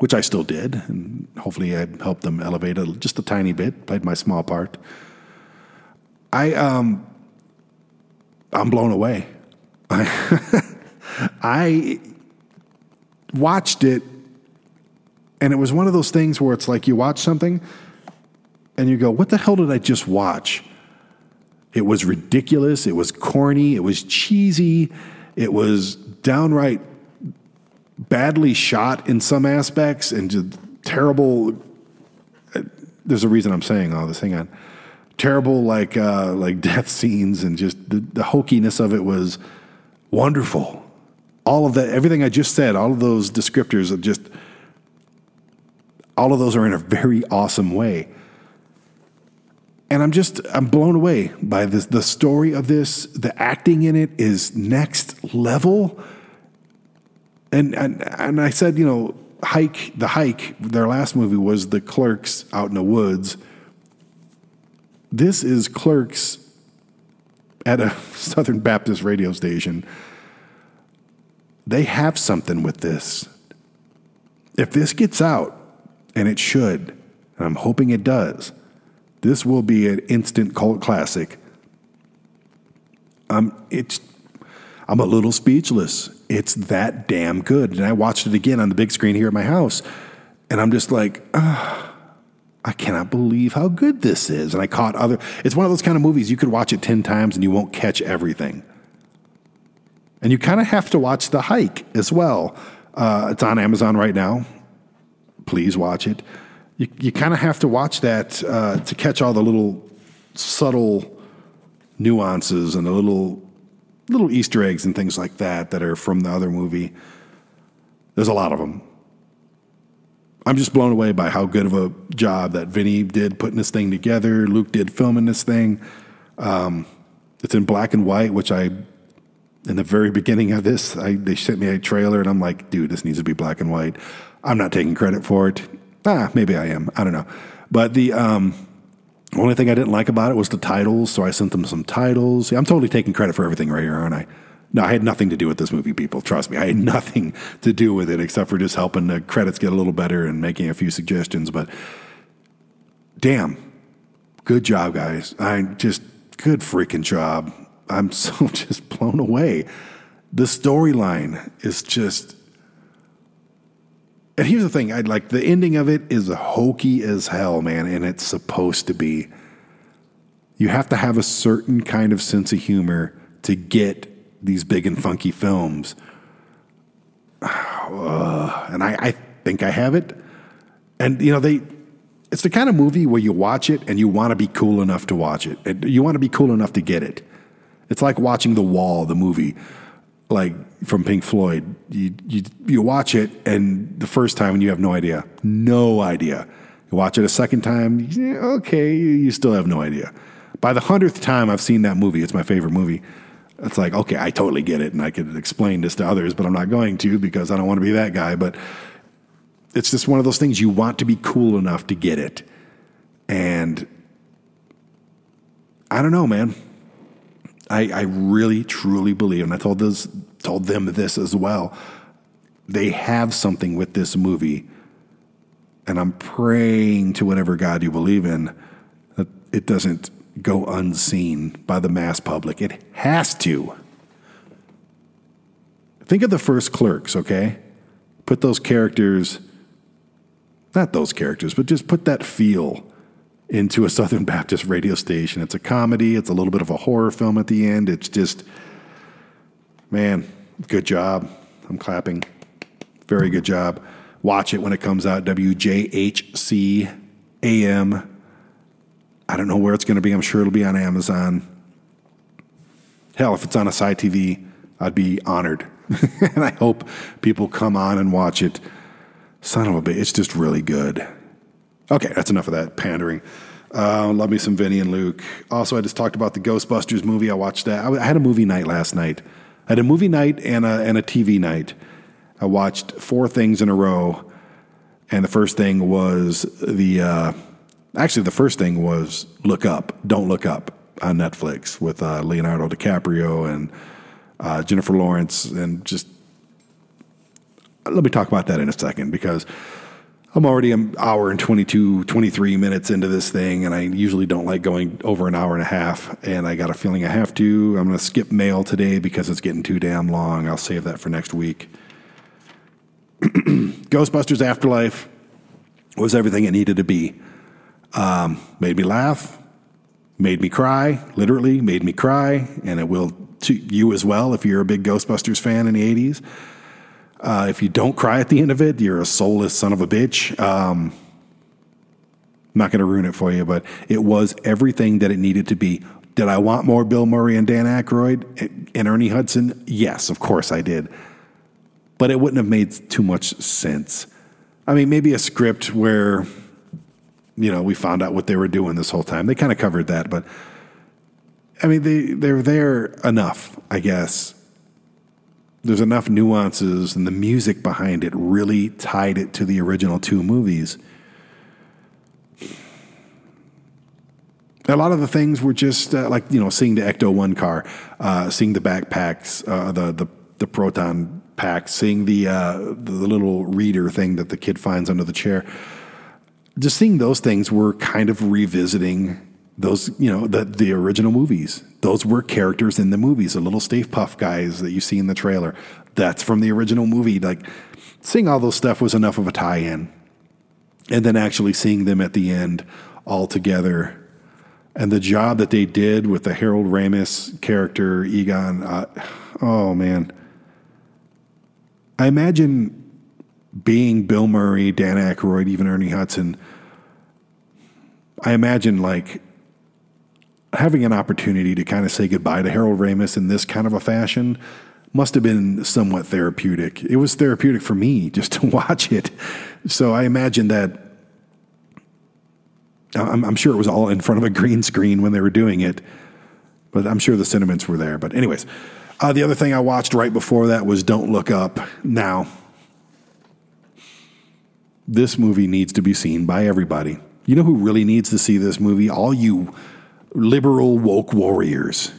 which I still did. And hopefully I helped them elevate just a tiny bit, played my small part. I, um, I'm blown away. I watched it and it was one of those things where it's like you watch something and you go, what the hell did I just watch? It was ridiculous. It was corny. It was cheesy. It was downright badly shot in some aspects and just terrible. There's a reason I'm saying all this. Hang on. Terrible, like uh, like death scenes and just the, the hokiness of it was wonderful. All of that, everything I just said, all of those descriptors of just, all of those are in a very awesome way and I'm just I'm blown away by this the story of this. The acting in it is next level. And and and I said, you know, hike the hike. Their last movie was the Clerks out in the woods. This is Clerks at a Southern Baptist radio station. They have something with this. If this gets out, and it should, and I'm hoping it does This will be an instant cult classic. Um, it's I'm a little speechless. It's that damn good. And I watched it again on the big screen here at my house, and I'm just like, I cannot believe how good this is. And I caught other. It's one of those kind of movies you could watch it ten times and you won't catch everything. And you kind of have to watch The Hike as well. Uh, it's on Amazon right now. Please watch it. You, you kind of have to watch that uh, to catch all the little subtle nuances and the little little Easter eggs and things like that that are from the other movie. There's a lot of them. I'm just blown away by how good of a job that Vinny did putting this thing together. Luke did filming this thing. Um, it's in black and white, which I, in the very beginning of this, I, they sent me a trailer and I'm like, dude, this needs to be black and white. I'm not taking credit for it. Ah, maybe I am. I don't know. But the um, only thing I didn't like about it was the titles, so I sent them some titles. I'm totally taking credit for everything right here, aren't I? No, I had nothing to do with this movie, people. Trust me. I had nothing to do with it except for just helping the credits get a little better and making a few suggestions. But damn, good job, guys. I just, good freaking job. I'm so just blown away. The storyline is just. And here's the thing I like the ending of it is hokey as hell, man, and it's supposed to be. You have to have a certain kind of sense of humor to get these big and funky films. Uh, and I, I think I have it. And, you know, they, it's the kind of movie where you watch it and you want to be cool enough to watch it. You want to be cool enough to get it. It's like watching The Wall, the movie, like from Pink Floyd. You, you, you watch it, and the first time, and you have no idea. No idea. You watch it a second time, yeah, okay, you still have no idea. By the hundredth time I've seen that movie, it's my favorite movie. It's like, okay, I totally get it, and I could explain this to others, but I'm not going to because I don't want to be that guy. But it's just one of those things you want to be cool enough to get it. And I don't know, man. I, I really truly believe, and I told this told them this as well. They have something with this movie, and I'm praying to whatever God you believe in that it doesn't go unseen by the mass public. It has to. Think of the first clerks, okay? Put those characters, not those characters, but just put that feel into a Southern Baptist radio station. It's a comedy, it's a little bit of a horror film at the end. It's just, man, good job. I'm clapping. Very good job. Watch it when it comes out. WJHC AM. I don't know where it's going to be. I'm sure it'll be on Amazon. Hell, if it's on ASY TV, I'd be honored. and I hope people come on and watch it. Son of a bitch, it's just really good. Okay, that's enough of that pandering. Uh, love me some Vinny and Luke. Also, I just talked about the Ghostbusters movie. I watched that. I, had a movie night last night. I had a movie night and a, and a TV night. I watched four things in a row. And the first thing was the, uh, actually, the first thing was Look Up, Don't Look Up on Netflix with uh, Leonardo DiCaprio and uh, Jennifer Lawrence. And just, let me talk about that in a second because I'm already an hour and 22, 23 minutes into this thing, and I usually don't like going over an hour and a half. And I got a feeling I have to. I'm going to skip mail today because it's getting too damn long. I'll save that for next week. Ghostbusters Afterlife was everything it needed to be. Um, made me laugh, made me cry, literally made me cry, and it will to you as well if you're a big Ghostbusters fan in the 80s. Uh, if you don't cry at the end of it, you're a soulless son of a bitch. Um, I'm not going to ruin it for you, but it was everything that it needed to be. Did I want more Bill Murray and Dan Aykroyd and Ernie Hudson? Yes, of course I did. But it wouldn't have made too much sense. I mean, maybe a script where, you know, we found out what they were doing this whole time. They kind of covered that, but I mean, they, they're there enough, I guess there's enough nuances and the music behind it really tied it to the original two movies. A lot of the things were just uh, like you know seeing the Ecto One car, uh, seeing the backpacks, uh, the the the proton pack, seeing the uh, the little reader thing that the kid finds under the chair. just seeing those things were kind of revisiting those, you know, the the original movies. Those were characters in the movies, the little Stay Puft guys that you see in the trailer. That's from the original movie. Like seeing all those stuff was enough of a tie-in. And then actually seeing them at the end all together and the job that they did with the Harold Ramis character Egon, uh, oh man. I imagine being Bill Murray, Dan Aykroyd, even Ernie Hudson. I imagine like having an opportunity to kind of say goodbye to Harold Ramis in this kind of a fashion must have been somewhat therapeutic. It was therapeutic for me just to watch it. So I imagine that I'm, I'm, sure it was all in front of a green screen when they were doing it, but I'm sure the sentiments were there. But, anyways, uh, the other thing I watched right before that was Don't Look Up. Now, this movie needs to be seen by everybody. You know who really needs to see this movie? All you liberal woke warriors.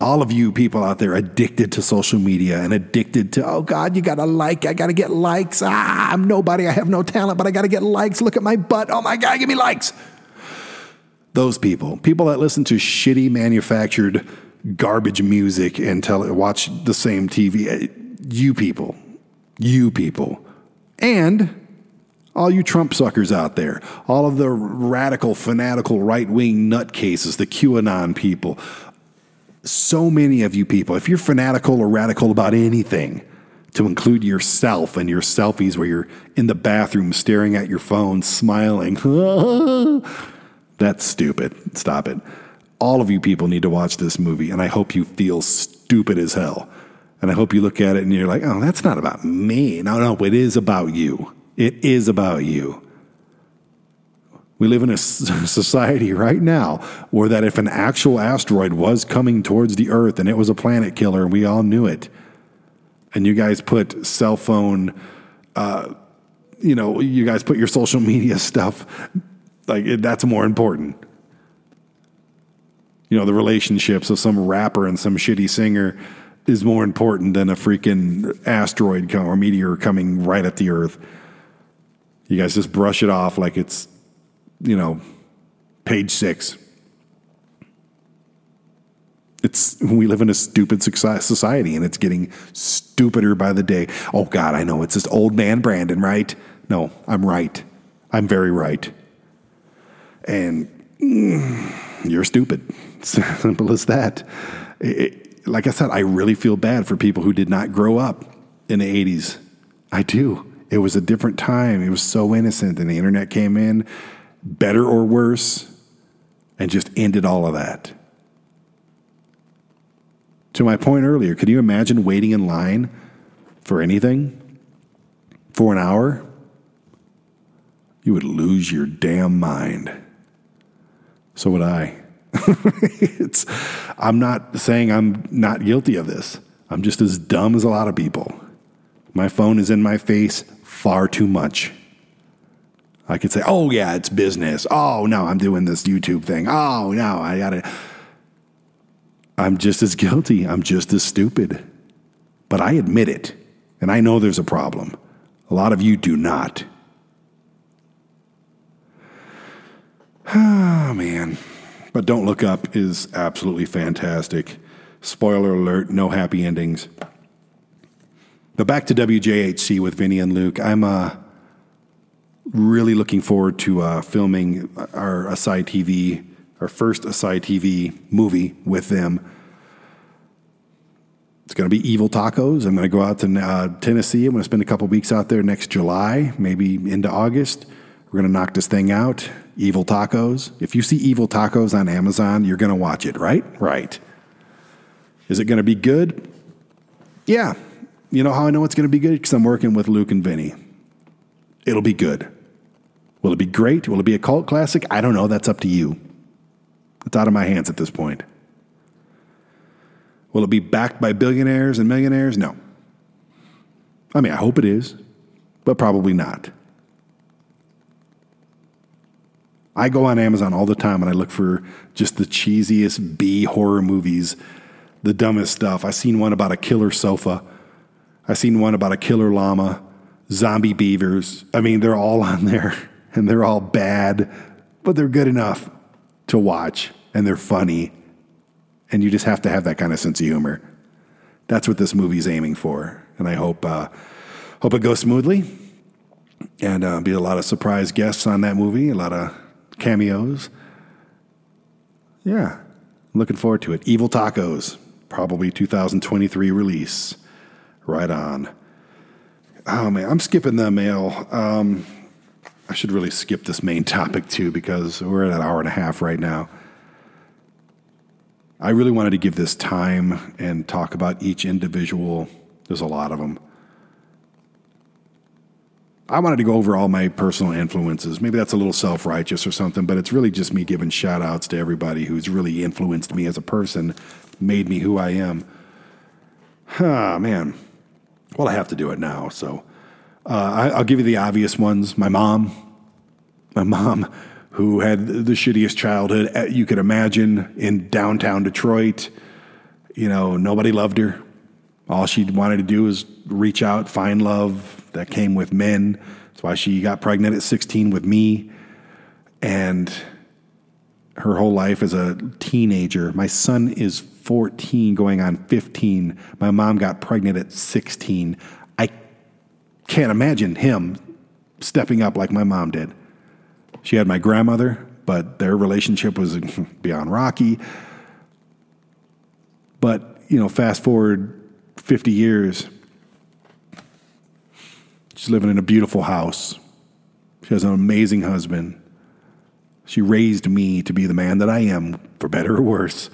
All of you people out there addicted to social media and addicted to, oh God, you gotta like, I gotta get likes. Ah, I'm nobody, I have no talent, but I gotta get likes. Look at my butt. Oh my God, give me likes. Those people, people that listen to shitty manufactured garbage music and tell watch the same TV. Eh, you people, you people. And all you Trump suckers out there, all of the radical, fanatical, right wing nutcases, the QAnon people, so many of you people, if you're fanatical or radical about anything, to include yourself and your selfies where you're in the bathroom staring at your phone, smiling, that's stupid. Stop it. All of you people need to watch this movie, and I hope you feel stupid as hell. And I hope you look at it and you're like, oh, that's not about me. No, no, it is about you. It is about you. We live in a society right now where that if an actual asteroid was coming towards the Earth and it was a planet killer, and we all knew it, and you guys put cell phone, uh, you know, you guys put your social media stuff, like that's more important. You know, the relationships of some rapper and some shitty singer is more important than a freaking asteroid or meteor coming right at the Earth. You guys just brush it off like it's, you know, page six. It's we live in a stupid society, and it's getting stupider by the day. Oh God, I know it's this old man Brandon, right? No, I'm right. I'm very right. And mm, you're stupid. Simple as that. It, like I said, I really feel bad for people who did not grow up in the 80s. I do. It was a different time. It was so innocent, and the internet came in, better or worse, and just ended all of that. To my point earlier, could you imagine waiting in line for anything for an hour? You would lose your damn mind. So would I. it's, I'm not saying I'm not guilty of this. I'm just as dumb as a lot of people. My phone is in my face far too much. I could say, oh, yeah, it's business. Oh, no, I'm doing this YouTube thing. Oh, no, I got to. I'm just as guilty. I'm just as stupid. But I admit it. And I know there's a problem. A lot of you do not. Oh, man. But Don't Look Up is absolutely fantastic. Spoiler alert, no happy endings. But back to WJHC with Vinny and Luke. I'm uh, really looking forward to uh, filming our ASY TV, our first ASY TV movie with them. It's going to be Evil Tacos. I'm going to go out to uh, Tennessee. I'm going to spend a couple weeks out there next July, maybe into August. We're going to knock this thing out. Evil Tacos. If you see Evil Tacos on Amazon, you're going to watch it, right? Right. Is it going to be good? Yeah, you know how I know it's going to be good? Because I'm working with Luke and Vinny. It'll be good. Will it be great? Will it be a cult classic? I don't know. That's up to you. It's out of my hands at this point. Will it be backed by billionaires and millionaires? No. I mean, I hope it is, but probably not. I go on Amazon all the time and I look for just the cheesiest B horror movies, the dumbest stuff. I seen one about a killer sofa I seen one about a killer llama, zombie beavers. I mean, they're all on there. and they're all bad, but they're good enough to watch and they're funny. And you just have to have that kind of sense of humor. That's what this movie's aiming for. And I hope, uh, hope it goes smoothly and uh, be a lot of surprise guests on that movie, a lot of cameos. Yeah, looking forward to it. Evil Tacos, probably 2023 release. Right on. Oh man, I'm skipping the mail. Um, I should really skip this main topic too because we're at an hour and a half right now. I really wanted to give this time and talk about each individual. There's a lot of them. I wanted to go over all my personal influences. Maybe that's a little self righteous or something, but it's really just me giving shout outs to everybody who's really influenced me as a person, made me who I am. Ah, man. Well, I have to do it now. So uh, I, I'll give you the obvious ones. My mom, my mom, who had the shittiest childhood uh, you could imagine in downtown Detroit. You know, nobody loved her. All she wanted to do was reach out, find love that came with men. That's why she got pregnant at 16 with me. And her whole life as a teenager. My son is 14, going on 15. My mom got pregnant at 16. I can't imagine him stepping up like my mom did. She had my grandmother, but their relationship was beyond rocky. But, you know, fast forward 50 years, she's living in a beautiful house. She has an amazing husband. She raised me to be the man that I am, for better or worse.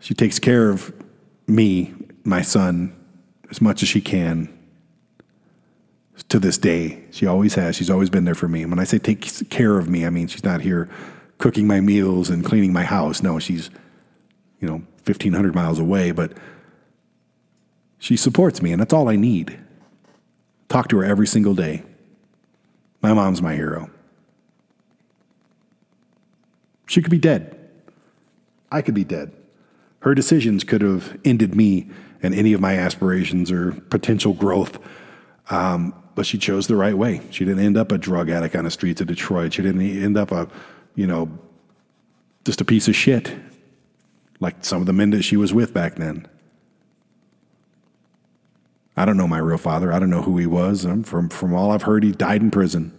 She takes care of me, my son, as much as she can. To this day, she always has. She's always been there for me. And when I say take care of me, I mean she's not here cooking my meals and cleaning my house. No, she's, you know, 1,500 miles away, but she supports me, and that's all I need. Talk to her every single day. My mom's my hero. She could be dead. I could be dead. Her decisions could have ended me and any of my aspirations or potential growth. Um, but she chose the right way. She didn't end up a drug addict on the streets of Detroit. She didn't end up a, you know, just a piece of shit like some of the men that she was with back then. I don't know my real father. I don't know who he was. Um, from, from all I've heard, he died in prison.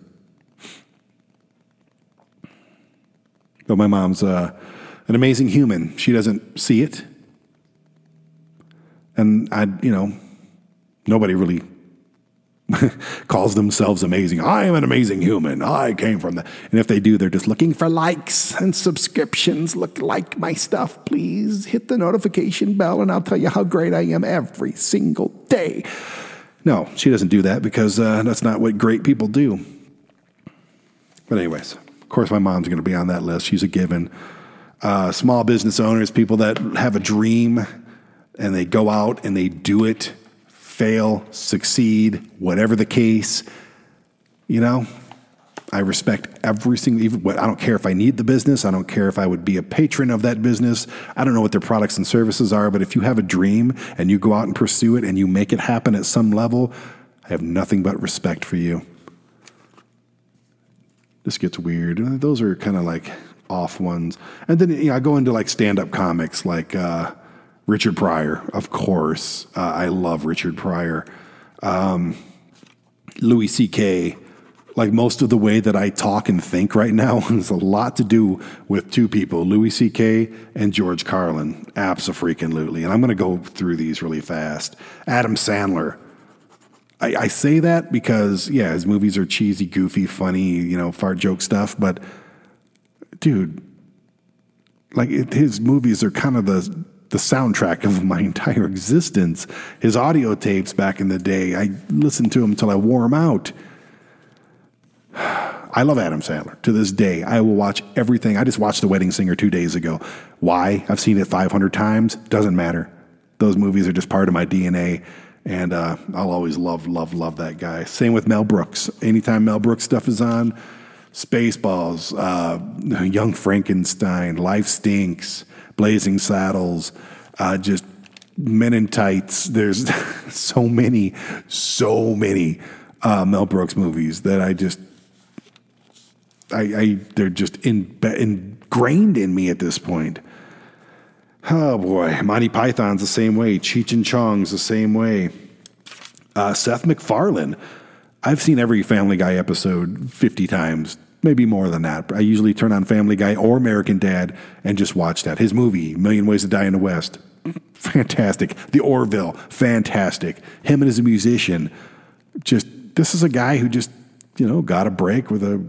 But my mom's uh, an amazing human. She doesn't see it. And I, you know, nobody really calls themselves amazing. I am an amazing human. I came from that. And if they do, they're just looking for likes and subscriptions. Look, like my stuff, please. Hit the notification bell, and I'll tell you how great I am every single day. No, she doesn't do that because uh, that's not what great people do. But, anyways, of course, my mom's going to be on that list. She's a given. Uh, small business owners, people that have a dream and they go out and they do it fail, succeed, whatever the case. You know, I respect every single, even I don't care if I need the business. I don't care if I would be a patron of that business. I don't know what their products and services are, but if you have a dream and you go out and pursue it and you make it happen at some level, I have nothing but respect for you. This gets weird. Those are kind of like off ones. And then, you know, I go into like stand up comics like, uh, Richard Pryor, of course. Uh, I love Richard Pryor. Um, Louis C.K., like most of the way that I talk and think right now has a lot to do with two people, Louis C.K. and George Carlin. Absolutely. And I'm going to go through these really fast. Adam Sandler. I, I, say that because, yeah, his movies are cheesy, goofy, funny, you know, fart joke stuff. But, dude, like it, his movies are kind of the the soundtrack of my entire existence. His audio tapes back in the day, I listened to him until I wore them out. I love Adam Sandler to this day. I will watch everything. I just watched The Wedding Singer two days ago. Why? I've seen it 500 times. Doesn't matter. Those movies are just part of my DNA. And uh, I'll always love, love, love that guy. Same with Mel Brooks. Anytime Mel Brooks stuff is on, Spaceballs, uh, Young Frankenstein, Life Stinks, Blazing Saddles, uh, just Men in Tights. There's so many, so many uh, Mel Brooks movies that I just I, I they're just in, ingrained in me at this point. Oh boy, Monty Python's the same way. Cheech and Chong's the same way. Uh, Seth MacFarlane. I've seen every Family Guy episode 50 times, maybe more than that. I usually turn on Family Guy or American Dad and just watch that. His movie, Million Ways to Die in the West, fantastic. The Orville, fantastic. Him and as a musician, just this is a guy who just you know got a break with a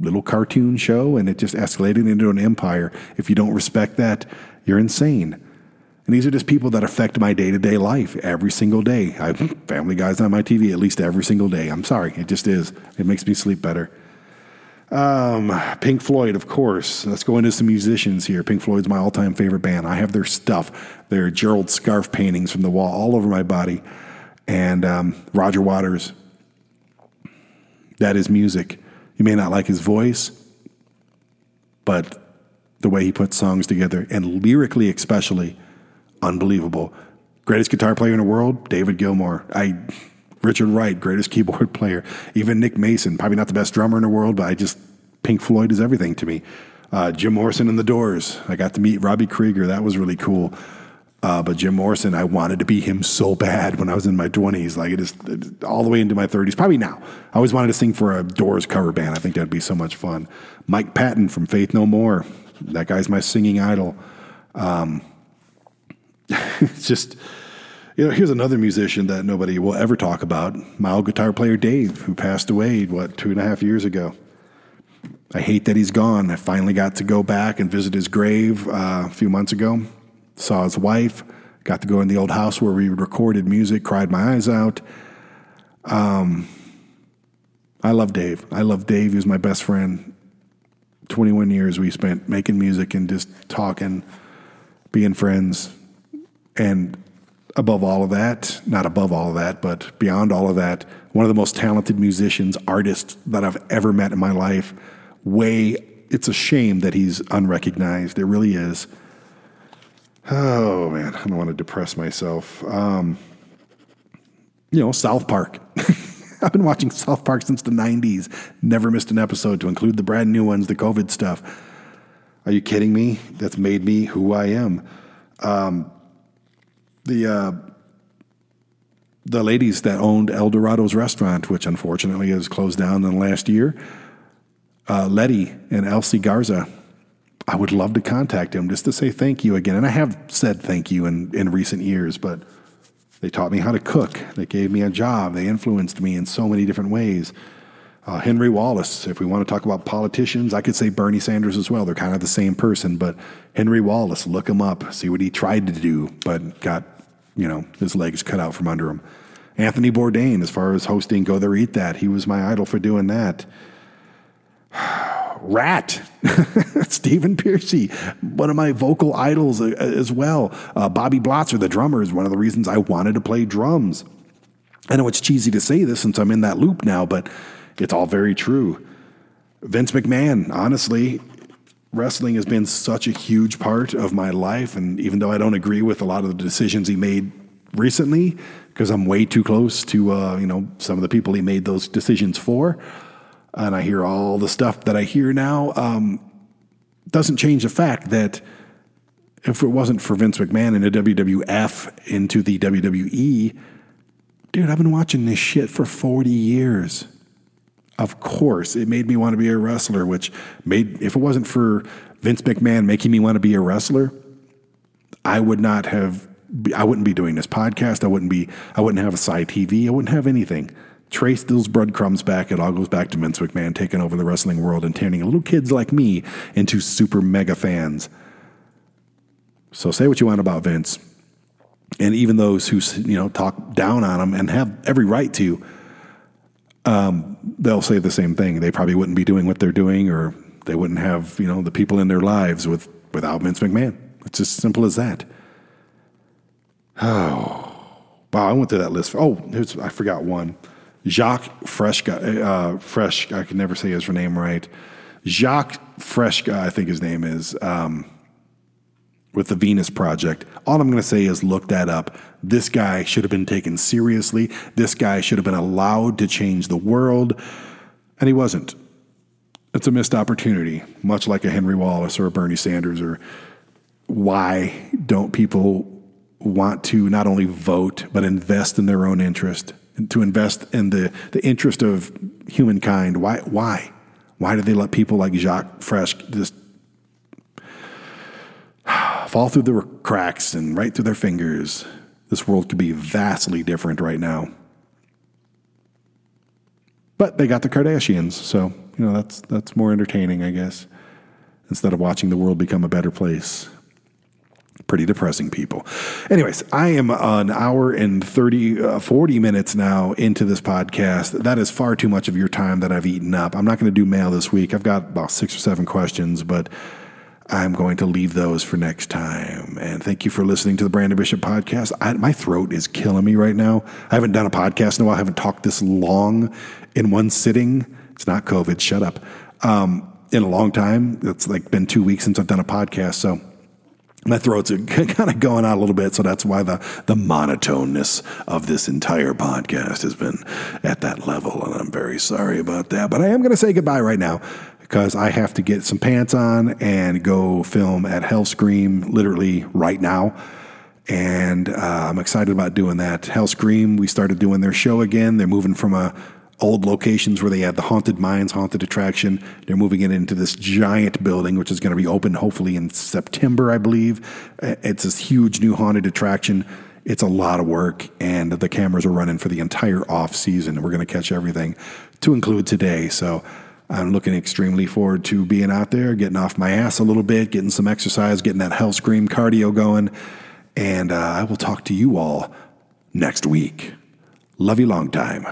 little cartoon show and it just escalated into an empire. If you don't respect that, you're insane. And these are just people that affect my day to day life every single day. I Family Guy's on my TV at least every single day. I'm sorry, it just is. It makes me sleep better. Um, Pink Floyd, of course. Let's go into some musicians here. Pink Floyd's my all time favorite band. I have their stuff, their Gerald Scarfe paintings from the wall all over my body. And um, Roger Waters. That is music. You may not like his voice, but the way he puts songs together, and lyrically especially, unbelievable. Greatest guitar player in the world, David Gilmour. I Richard Wright, greatest keyboard player. Even Nick Mason, probably not the best drummer in the world, but I just Pink Floyd is everything to me. Uh, Jim Morrison and the Doors. I got to meet Robbie Krieger. That was really cool. Uh, but Jim Morrison, I wanted to be him so bad when I was in my 20s, like it is all the way into my 30s, probably now. I always wanted to sing for a Doors cover band. I think that'd be so much fun. Mike Patton from Faith No More. That guy's my singing idol. Um, just, you know, here's another musician that nobody will ever talk about my old guitar player Dave, who passed away, what, two and a half years ago. I hate that he's gone. I finally got to go back and visit his grave uh, a few months ago. Saw his wife. Got to go in the old house where we recorded music. Cried my eyes out. Um, I love Dave. I love Dave. He was my best friend. 21 years we spent making music and just talking, being friends. And above all of that, not above all of that, but beyond all of that, one of the most talented musicians, artists that I've ever met in my life. Way, it's a shame that he's unrecognized. It really is. Oh man, I don't want to depress myself. Um, you know, South Park. I've been watching South Park since the 90s. Never missed an episode to include the brand new ones, the COVID stuff. Are you kidding me? That's made me who I am. Um, the uh, the ladies that owned El Dorado's restaurant, which unfortunately has closed down in the last year, uh, Letty and Elsie Garza, I would love to contact them just to say thank you again. And I have said thank you in, in recent years, but they taught me how to cook. They gave me a job. They influenced me in so many different ways. Uh, Henry Wallace, if we want to talk about politicians, I could say Bernie Sanders as well. They're kind of the same person, but Henry Wallace, look him up, see what he tried to do, but got, you know, his legs cut out from under him. Anthony Bourdain, as far as hosting Go There Eat That, he was my idol for doing that. Ratt, Stephen Pearcy, one of my vocal idols uh, as well. Uh, Bobby Blotzer, the drummer, is one of the reasons I wanted to play drums. I know it's cheesy to say this since I'm in that loop now, but it's all very true. Vince McMahon, honestly, wrestling has been such a huge part of my life. And even though I don't agree with a lot of the decisions he made recently, because I'm way too close to uh, you know some of the people he made those decisions for, and I hear all the stuff that I hear now, um, doesn't change the fact that if it wasn't for Vince McMahon and the WWF into the WWE, dude, I've been watching this shit for 40 years. Of course, it made me want to be a wrestler, which made, if it wasn't for Vince McMahon making me want to be a wrestler, I would not have, I wouldn't be doing this podcast. I wouldn't be, I wouldn't have ASY TV. I wouldn't have anything trace those breadcrumbs back, it all goes back to Vince McMahon taking over the wrestling world and turning little kids like me into super mega fans. So say what you want about Vince. And even those who you know talk down on him and have every right to, um, they'll say the same thing. They probably wouldn't be doing what they're doing, or they wouldn't have you know the people in their lives with without Vince McMahon. It's as simple as that. Oh, wow! I went through that list. Oh, I forgot one. Jacques Fresca, uh, Fresh, I can never say his name right. Jacques Fresca, I think his name is, um, with the Venus Project. All I'm going to say is look that up. This guy should have been taken seriously. This guy should have been allowed to change the world, and he wasn't. It's a missed opportunity, much like a Henry Wallace or a Bernie Sanders. Or why don't people want to not only vote but invest in their own interest, and to invest in the, the interest of humankind? Why? Why? Why do they let people like Jacques Frêche just fall through the cracks and right through their fingers? This world could be vastly different right now. But they got the Kardashians, so you know that's that's more entertaining, I guess. Instead of watching the world become a better place. Pretty depressing people. Anyways, I am an hour and 30, uh, 40 minutes now into this podcast. That is far too much of your time that I've eaten up. I'm not going to do mail this week. I've got about six or seven questions, but I'm going to leave those for next time. And thank you for listening to the Brandon Bishop podcast. I, my throat is killing me right now. I haven't done a podcast in a while. I haven't talked this long in one sitting. It's not COVID. Shut up. Um, in a long time. It's like been two weeks since I've done a podcast. So my throat's kind of going out a little bit. So that's why the, the monotoneness of this entire podcast has been at that level. And I'm very sorry about that. But I am going to say goodbye right now because I have to get some pants on and go film at Hell Scream literally right now. And uh, I'm excited about doing that. Hell Scream, we started doing their show again. They're moving from a old locations where they had the haunted mines, haunted attraction. They're moving it into this giant building, which is going to be open hopefully in September, I believe. It's this huge new haunted attraction. It's a lot of work, and the cameras are running for the entire off season. We're going to catch everything to include today. So I'm looking extremely forward to being out there, getting off my ass a little bit, getting some exercise, getting that hell scream cardio going. And uh, I will talk to you all next week. Love you long time.